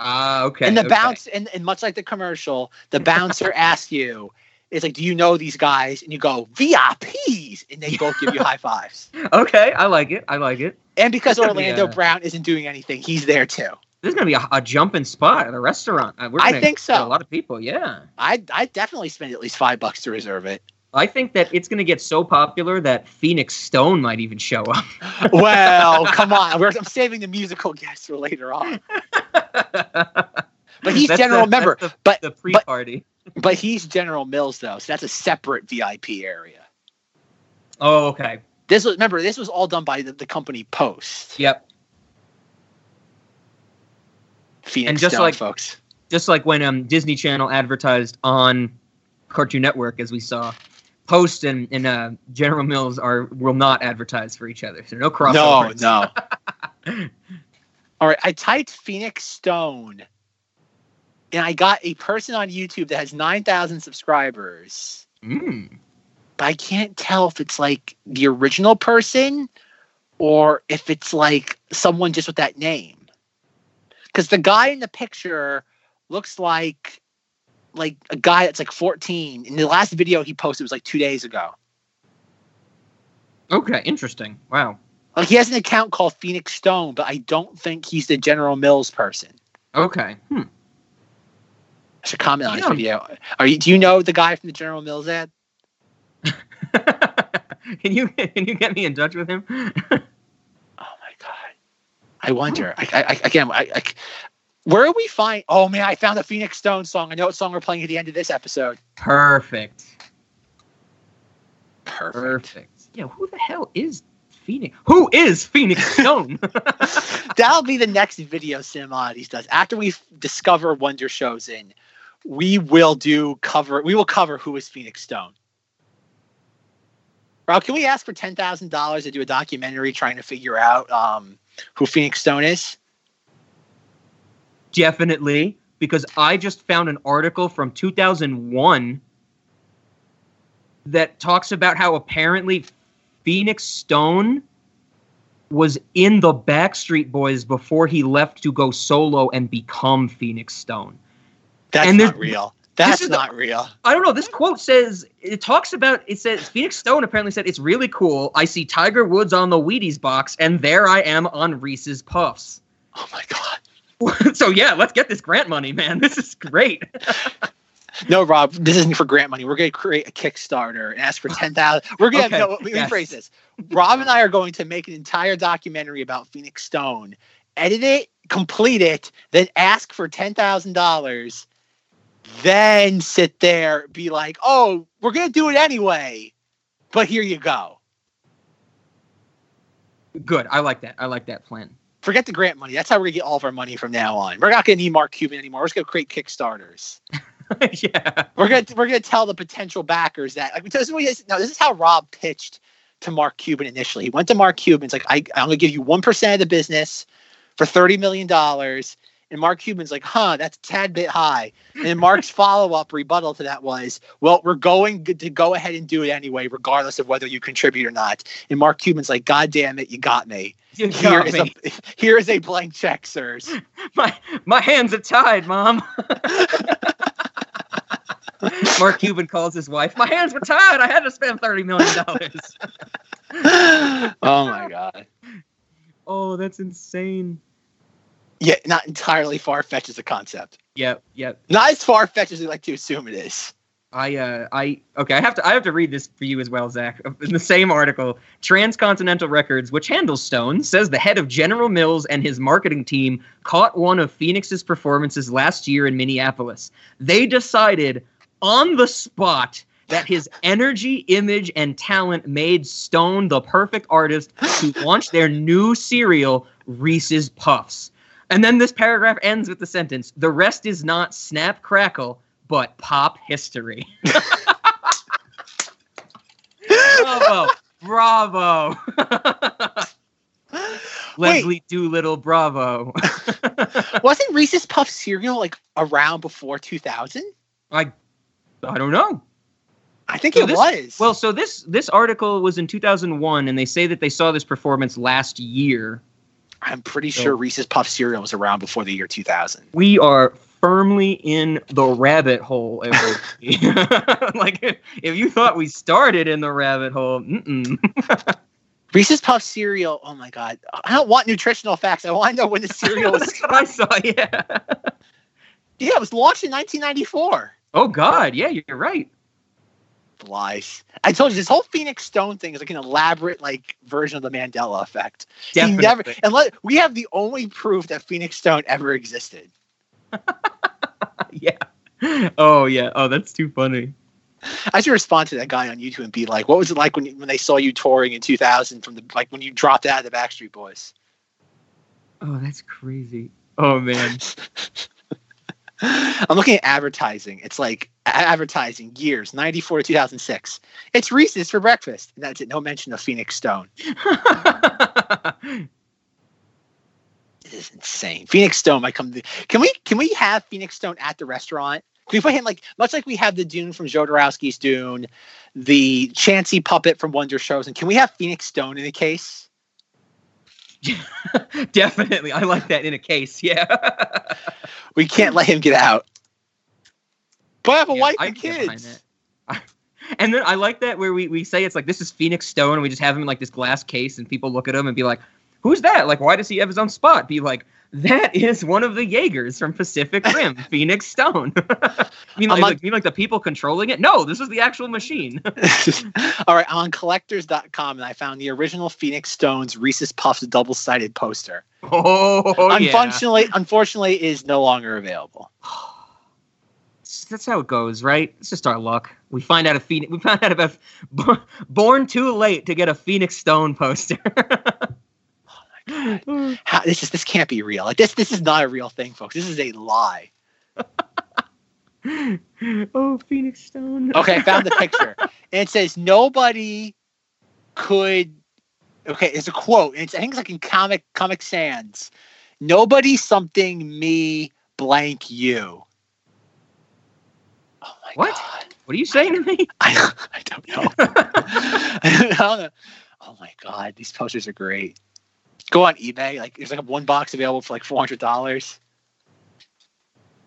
Ah, okay. and the okay. bounce and, and much like the commercial, the bouncer asks you, it's like, do you know these guys? And you go, VIPs, and they both give you high fives. Okay, I like it. I like it. And because That's gonna be Orlando a- Brown isn't doing anything, he's there too. There's gonna be a, a jumping spot at a restaurant. Uh, We're I think so. A lot of people, yeah. I I definitely spend at least five bucks to reserve it. I think that it's gonna get so popular that Phoenix Stone might even show up. Well, come on, We're, I'm saving the musical guests for later on. but he's general member, The, but- the pre-party. But he's General Mills though, so that's a separate VIP area. oh, okay. This was remember this was all done by the, the company Post. Yep. Phoenix And just Stone, like- folks. Just like when um, Disney Channel advertised on Cartoon Network, as we saw, Post and, and uh, General Mills are will not advertise for each other. So no No, no. All right, I typed Phoenix Stone, and I got a person on YouTube that has nine thousand subscribers, Mm. but I can't tell if it's like the original person or if it's like someone just with that name. Because the guy in the picture looks like like a guy that's like 14. In the last video he posted was like two days ago. Okay, interesting. Wow. Like he has an account called Phoenix Stone, but I don't think he's the General Mills person. Okay. Hmm. I should comment on his video. Are you? Do you know the guy from the General Mills ad? can you can you get me in touch with him? Oh my god! I wonder. I, I, I again. I, I, where are we find? Oh man, I found a Phoenix Stone song. I know what song we're playing at the end of this episode. Perfect. Perfect. Perfect. Yeah, who the hell is Phoenix? Who is Phoenix Stone? That'll be the next video Sim Oddities does. After we discover Wonder Showzen, we will do cover. We will cover who is Phoenix Stone. Rob, can we ask for ten thousand dollars to do a documentary trying to figure out um, who Phoenix Stone is? Definitely, because I just found an article from 2001 that talks about how apparently Phoenix Stone was in the Backstreet Boys before he left to go solo and become Phoenix Stone. That's And not real. That's is the- not real. I don't know. This quote says it talks about it says Phoenix Stone apparently said it's really cool. I see Tiger Woods on the Wheaties box, and there I am on Reese's Puffs. Oh my god. so yeah, let's get this grant money, man. This is great. No, Rob, this isn't for grant money. We're going to create a Kickstarter and ask for ten thousand. We're going to Okay, no, let me yes. rephrase this. Rob and I are going to make an entire documentary about Phoenix Stone, edit it, complete it, then ask for ten thousand dollars, then sit there, be like, "Oh, we're going to do it anyway," but here you go. Good. I like that. I like that plan. Forget the grant money. That's how we're going to get all of our money from now on. We're not going to need Mark Cuban anymore. We're just to create Kickstarters. yeah. We're gonna we're gonna tell the potential backers that like this is what he is, no, this is how Rob pitched to Mark Cuban initially. He went to Mark Cuban. It's like I, I'm gonna give you one percent of the business for thirty million dollars. And Mark Cuban's like, huh, that's a tad bit high. And Mark's follow up rebuttal to that was, well, we're going to go ahead and do it anyway, regardless of whether you contribute or not. And Mark Cuban's like, God damn it, you got me. You Here got is a here is a blank check, sirs. My my hands are tied, mom. Mark Cuban calls his wife. My hands were tied. I had to spend thirty million dollars. oh my god. oh, that's insane. Yeah, not entirely far fetched as a concept. Yep. Yep. Not as far fetched as we like to assume it is. I uh I okay I have to I have to read this for you as well, Zach. In the same article, Transcontinental Records, which handles Stone, says the head of General Mills and his marketing team caught one of Phoenix's performances last year in Minneapolis. They decided on the spot that his energy, image, and talent made Stone the perfect artist to launch their new cereal, Reese's Puffs. And then this paragraph ends with the sentence: "The rest is not snap crackle." but pop history. bravo, bravo. Leslie Doolittle, bravo. Wasn't Reese's Puff cereal like around before 2000? I, I don't know. I think So it this- was. Well, so this this article was in 2001, and they say that they saw this performance last year. I'm pretty sure Reese's Puff cereal was around before the year 2000. We are firmly in the rabbit hole. like if, you thought we started in the rabbit hole, mm-mm. Reese's Puff cereal. Oh my god! I don't want nutritional facts. I want to know when the cereal was. That's what I saw. Yeah. yeah, it was launched in 1994. Oh God, yeah, you're right. Lies. I told you this whole Phoenix Stone thing is like an elaborate like version of the Mandela effect. Definitely. He never. And let, we have the only proof that Phoenix Stone ever existed. yeah. Oh yeah. Oh, that's too funny. I should respond to that guy on YouTube and be like, "What was it like when you, when they saw you touring in 2000 from the like when you dropped out of the Backstreet Boys?" Oh, that's crazy. Oh man. I'm looking at advertising. It's like advertising years 94 to 2006. It's Reese's for breakfast. And that's it. No mention of Phoenix Stone. This is insane. Phoenix Stone might come. To, can we can we have Phoenix Stone at the restaurant? Can we put him like much like we have the Dune from Jodorowsky's Dune, the Chauncey puppet from Wonder Showzen, and can we have Phoenix Stone in the case? Definitely. I like that in a case. Yeah. We can't let him get out. But I have a Yeah, wife I and can get behind kids. And then I like that where we, we say it's like this is Phoenix Stone and we just have him in like this glass case and people look at him and be like, Who's that? Like, why does he have his own spot? Be like, that is one of the Jaegers from Pacific Rim, Phoenix Stone. you mean like, on- like, mean like the people controlling it? No, this is the actual machine. All right, I'm on collectors.com and I found the original Phoenix Stones Reese's Puffs double-sided poster. oh, yeah. unfortunately, unfortunately, it is no longer available. That's how it goes, right? It's just our luck. We find out a Phoenix. We found out about Bo- Born Too Late to get a Phoenix Stone poster. How, this is this can't be real. Like this, this is not a real thing, folks. This is a lie. oh, Phoenix Stone. Okay, I found the picture, and it says nobody could. Okay, it's a quote. And it's I think it's like in comic Comic Sans. Nobody something me blank you. Oh my What? god. What are you saying to me? I, I don't know. I don't know. Oh my god, these posters are great. Go on eBay. Like there's like a one box available for like four hundred dollars.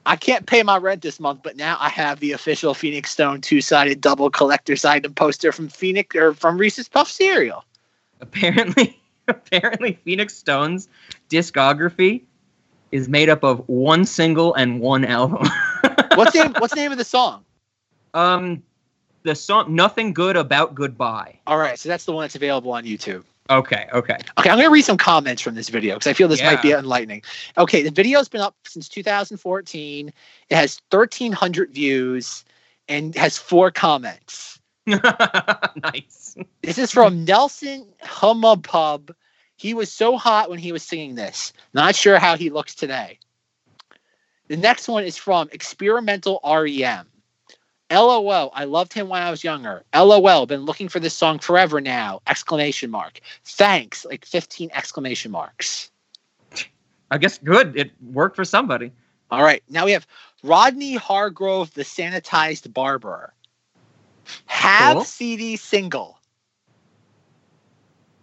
I can't pay my rent this month, but now I have the official Phoenix Stone two-sided double collector's item poster from Phoenix or from Reese's Puff cereal. apparently, apparently, Phoenix Stone's discography is made up of one single and one album. What's the name, what's the name of the song? um, the song "Nothing Good About Goodbye." All right, so that's the one that's available on YouTube. Okay, okay. Okay, I'm going to read some comments from this video because I feel this might be enlightening. Okay, the video's been up since 2014. It has 1,300 views and has four comments. nice. This is from Nelson Hummapub. He was so hot when he was singing this. Not sure how he looks today. The next one is from Experimental REM. LOL, I loved him when I was younger. LOL, been looking for this song forever now. Exclamation mark. Thanks, like 15 exclamation marks. I guess good. It worked for somebody. All right, now we have Rodney Hargrove, the sanitized barber. Have Cool. CD single.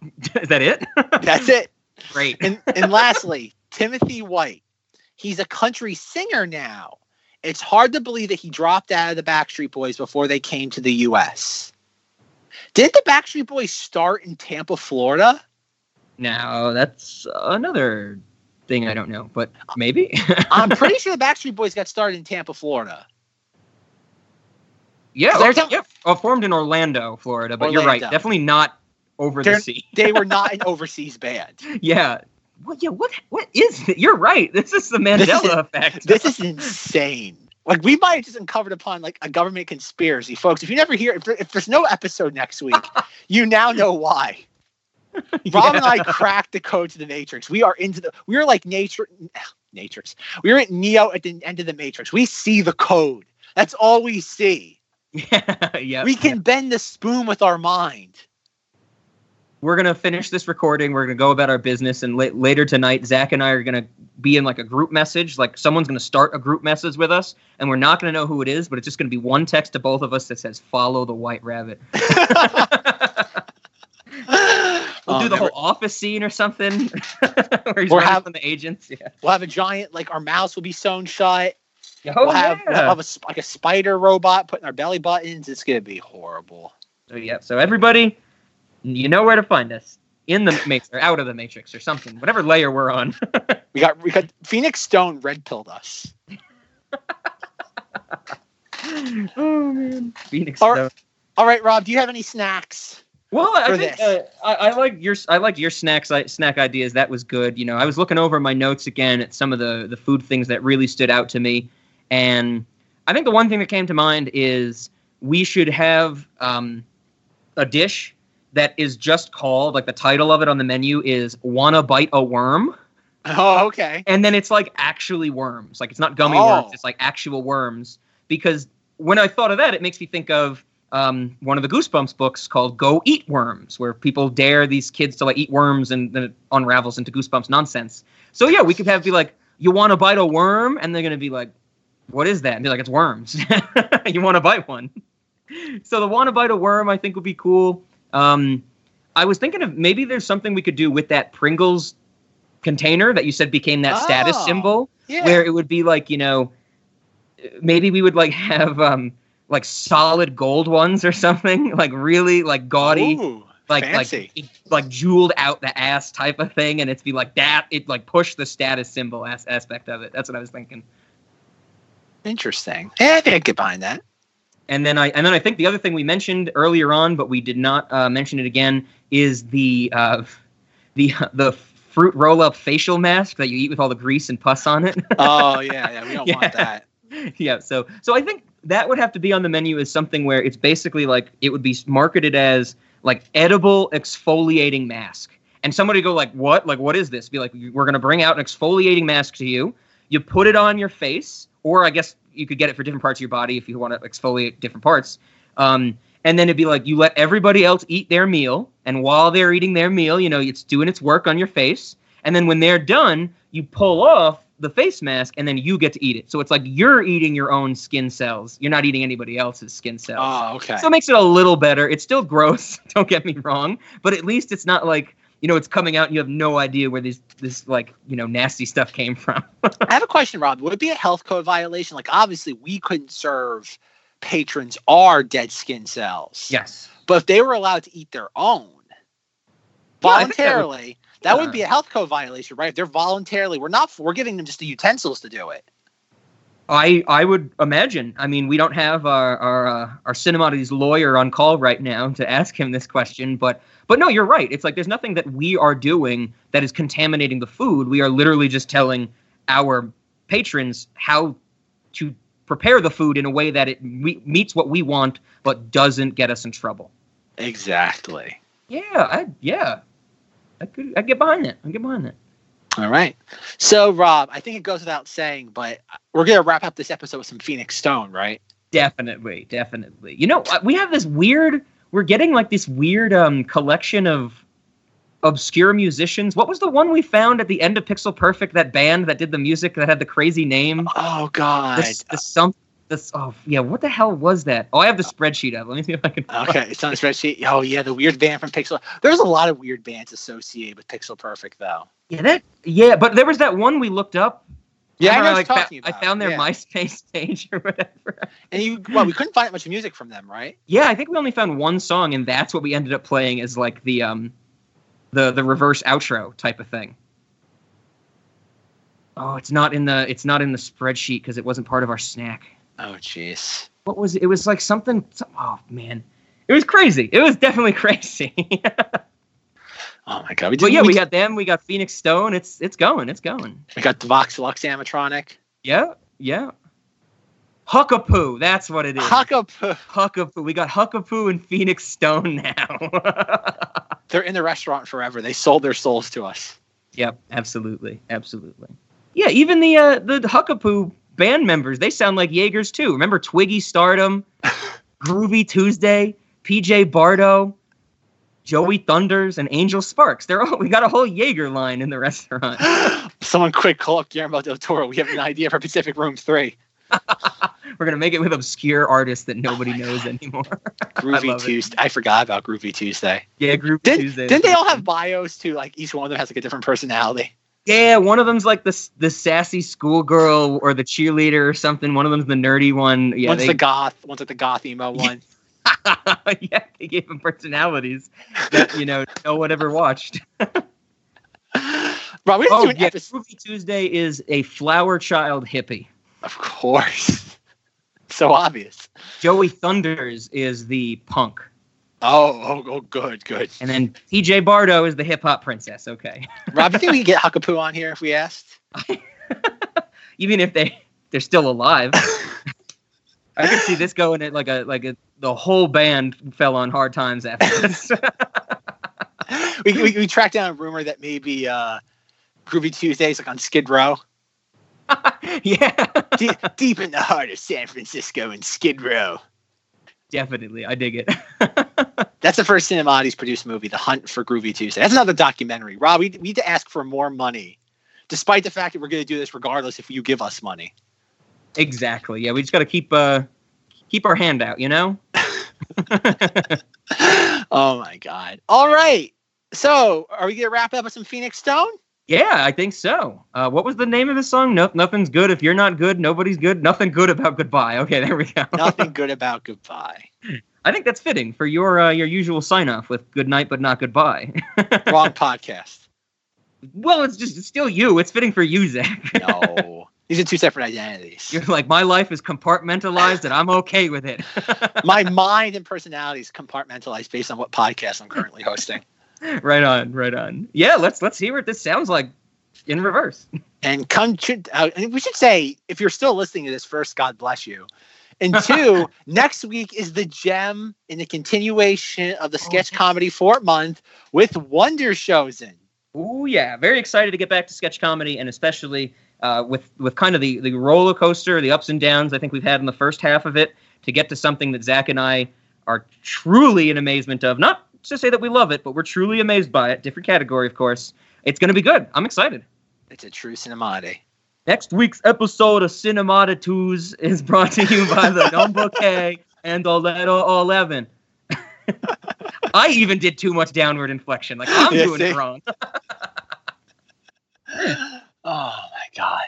Is that it? That's it. Great. and and lastly, Timothy White. He's a country singer now. It's hard to believe that he dropped out of the Backstreet Boys before they came to the U.S. Didn't the Backstreet Boys start in Tampa, Florida? Now that's another thing I don't know, but maybe. I'm pretty sure the Backstreet Boys got started in Tampa, Florida. Yeah, They're yep. Oh, uh, formed in Orlando, Florida, but you're right. Definitely not over They're- the sea. They were not an overseas band. yeah. What? Yeah. What? What is? It? You're right. This is the This is- Mandela effect. This is insane. Like we might have just uncovered upon like a government conspiracy, folks. If you never hear, if, there, if there's no episode next week, you now know why. Rob and I cracked the code to the Matrix. We are into the. We are like nature, Matrix. We are at Neo at the end of the Matrix. We see the code. That's all we see. yeah. yeah. we can bend the spoon with our mind. We're gonna finish this recording. We're gonna go about our business, and la- later tonight, Zach and I are gonna be in like a group message. Like someone's gonna start a group message with us, and we're not gonna know who it is, but it's just gonna be one text to both of us that says "Follow the White Rabbit." we'll Oh, do the whole office scene or something, where he's running have- from the agents. Yeah. We'll have a giant like our mouths will be sewn shut. Oh we'll have, we'll have a, like a spider robot putting our belly buttons. It's gonna be horrible. So yeah. So everybody, you know where to find us in the matrix or out of the matrix or something, whatever layer we're on. We got we got Phoenix Stone red pilled us. oh man, Phoenix. Stone. All right, Rob, do you have any snacks? Well, I think uh, I, I like your I like your snacks I, snack ideas. That was good. You know, I was looking over my notes again at some of the the food things that really stood out to me, and I think the one thing that came to mind is we should have um, a dish that is just called like the title of it on the menu is "Wanna Bite a Worm," Oh, okay. and then it's like actually worms. Like it's not gummy Oh. worms. It's like actual worms. Because when I thought of that, it makes me think of um, one of the Goosebumps books called "Go Eat Worms," where people dare these kids to like eat worms, and then it unravels into Goosebumps nonsense. So yeah, we could have be like, "You want to bite a worm?" and they're gonna be like, "What is that?" And be like, "It's worms. you want to bite one?" So the "Want to bite a worm" I think would be cool. Um, I was thinking of maybe there's something we could do with that Pringles container that you said became that status Oh, symbol Yeah. where it would be like you know maybe we would like have um like solid gold ones or something like really like gaudy Ooh, like fancy. like like jeweled out the ass type of thing and it's be like that it like push the status symbol as- aspect of it that's what i was thinking Interesting. Yeah, I think I get behind that. And then i and then i think the other thing we mentioned earlier on but we did not uh, mention it again is the uh the the fruit roll up facial mask that you eat with all the grease and pus on it Oh yeah, yeah. We don't Yeah. want that. yeah so so i think that would have to be on the menu as something where it's basically like it would be marketed as like edible exfoliating mask and somebody go like what like what is this be like we're going to bring out an exfoliating mask to you you put it on your face or i guess you could get it for different parts of your body if you want to exfoliate different parts. Um, and then it'd be like you let everybody else eat their meal and while they're eating their meal you know it's doing its work on your face. And then when they're done you pull off the face mask and then you get to eat it. So it's like you're eating your own skin cells. You're not eating anybody else's skin cells. Oh, okay. so it makes it a little better. It's still gross don't get me wrong but at least it's not like you know it's coming out and you have no idea where this this like you know nasty stuff came from I have a question, Rob. Would it be a health code violation? Like, obviously, we couldn't serve patrons our dead skin cells. yes But if they were allowed to eat their own Yeah, that would- voluntarily, that would, be a health code violation, right? If they're voluntarily, we're not. We're giving them just the utensils to do it. I I would imagine. I mean, we don't have our our uh, our Cinemati's lawyer on call right now to ask him this question, but but no, you're right. It's like there's nothing that we are doing that is contaminating the food. We are literally just telling our patrons how to prepare the food in a way that it me- meets what we want, but doesn't get us in trouble. Exactly. Yeah, I yeah, I could I get behind that. I get behind that. All right. So, Rob, I think it goes without saying, but we're gonna wrap up this episode with some Phoenix Stone, right? Definitely, definitely. You know, we have this weird. We're getting like this weird um collection of obscure musicians. What was the one we found at the end of Pixel Perfect? That band that did the music that had the crazy name. Oh God. This, the some. This oh yeah. What the hell was that? Oh, I have the spreadsheet up. Let me see if I can. Okay, it's on the spreadsheet. Oh yeah, the weird band from Pixel. There's a lot of weird bands associated with Pixel Perfect, though. Yeah, that. Yeah, but there was that one we looked up. Yeah, I what like, fa- I found their yeah. MySpace page or whatever. And you, well, we couldn't find much music from them, right? Yeah, I think we only found one song, and that's what we ended up playing as like the um, the the reverse outro type of thing. Oh, it's not in the it's not in the spreadsheet because it wasn't part of our snack. Oh jeez. What was it? It was like something. some- Oh man, it was crazy. It was definitely crazy. Oh my god. We but did, yeah, we, we got them. We got Phoenix Stone. It's it's going. It's going. we got the Vox Lux animatronic. Yeah, yeah. Huckapoo. That's what it is. Huckapoo. Huckapoo. We got Huckapoo and Phoenix Stone now. They're in the restaurant forever. They sold their souls to us. yep, absolutely, absolutely. Yeah, even the uh, the Huckapoo band members, they sound like Jaegers too. Remember Twiggy Stardom, Groovy Tuesday, PJ Bardot, Joey Thunders, and Angel Sparks. They're all we got a whole Jaeger line in the restaurant. Someone quick call up Guillermo del Toro. We have an idea for Pacific Rim 3. We're gonna make it with obscure artists that nobody Oh knows God. anymore. Groovy it. Tuesday. I forgot about Groovy Tuesday. yeah, Groovy Didn't, Tuesday. didn't they all have bios too? Like each one of them has like a different personality. Yeah, one of them's like the the sassy schoolgirl or the cheerleader or something. One of them's the nerdy one. Yeah, one's they, the goth, one's like the goth emo one. yeah, they gave them personalities that you know no one ever watched. Rob, we Oh yeah, episode. Groovy Tuesday is a flower child hippie. Of course. so obvious. Joey Thunders is the punk, Oh, oh, oh, good, good. and then PJ Bardot is the hip hop princess. Okay, Rob, you think we could get Huckapoo on here if we asked? even if they they're still alive. I could see this going at like a like a the whole band fell on hard times after this. we, we, we tracked down a rumor that maybe uh, Groovy Tuesdays like on Skid Row. yeah, deep, deep in the heart of San Francisco and Skid Row. definitely. I dig it. That's the first Cinemati's produced movie, The Hunt for Groovy Tuesday. That's another documentary. Rob, we, we need to ask for more money, despite the fact that we're going to do this regardless if you give us money. exactly. Yeah, we just got to keep uh keep our hand out, you know? oh my God. All right. So, are we going to wrap up with some Phoenix Stone? Yeah, I think so. Uh, what was the name of the song? No, nothing's good. If you're not good, nobody's good. Nothing good about goodbye. Okay, there we go. Nothing good about goodbye. I think that's fitting for your uh, your usual sign off with good night but not goodbye. Wrong podcast. well, it's just it's still you. It's fitting for you, Zach. No. These are two separate identities. You're like my life is compartmentalized and I'm okay with it. My mind and personality is compartmentalized based on what podcast I'm currently hosting. right on, right on. Yeah, let's let's hear what this sounds like in reverse. And come to, uh, and we should say, if you're still listening to this, first, God bless you. And two, next week is the gem in the continuation of the sketch comedy Fort month with Wonder Showzen. Ooh, yeah, very excited to get back to sketch comedy, and especially uh, with with kind of the the roller coaster, the ups and downs. I think we've had in the first half of it to get to something that Zach and I are truly in amazement of. Not to say that we love it, but we're truly amazed by it. Different category, of course. It's going to be good. I'm excited. It's a true cinemati. Next week's episode of Cinemata Twos is brought to you by the number K and the letter 11. I even did too much downward inflection. Like, I'm Yeah, doing see? it wrong. Oh my God.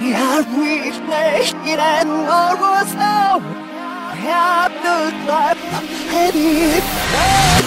Yeah, we play it and almost now. Have the life,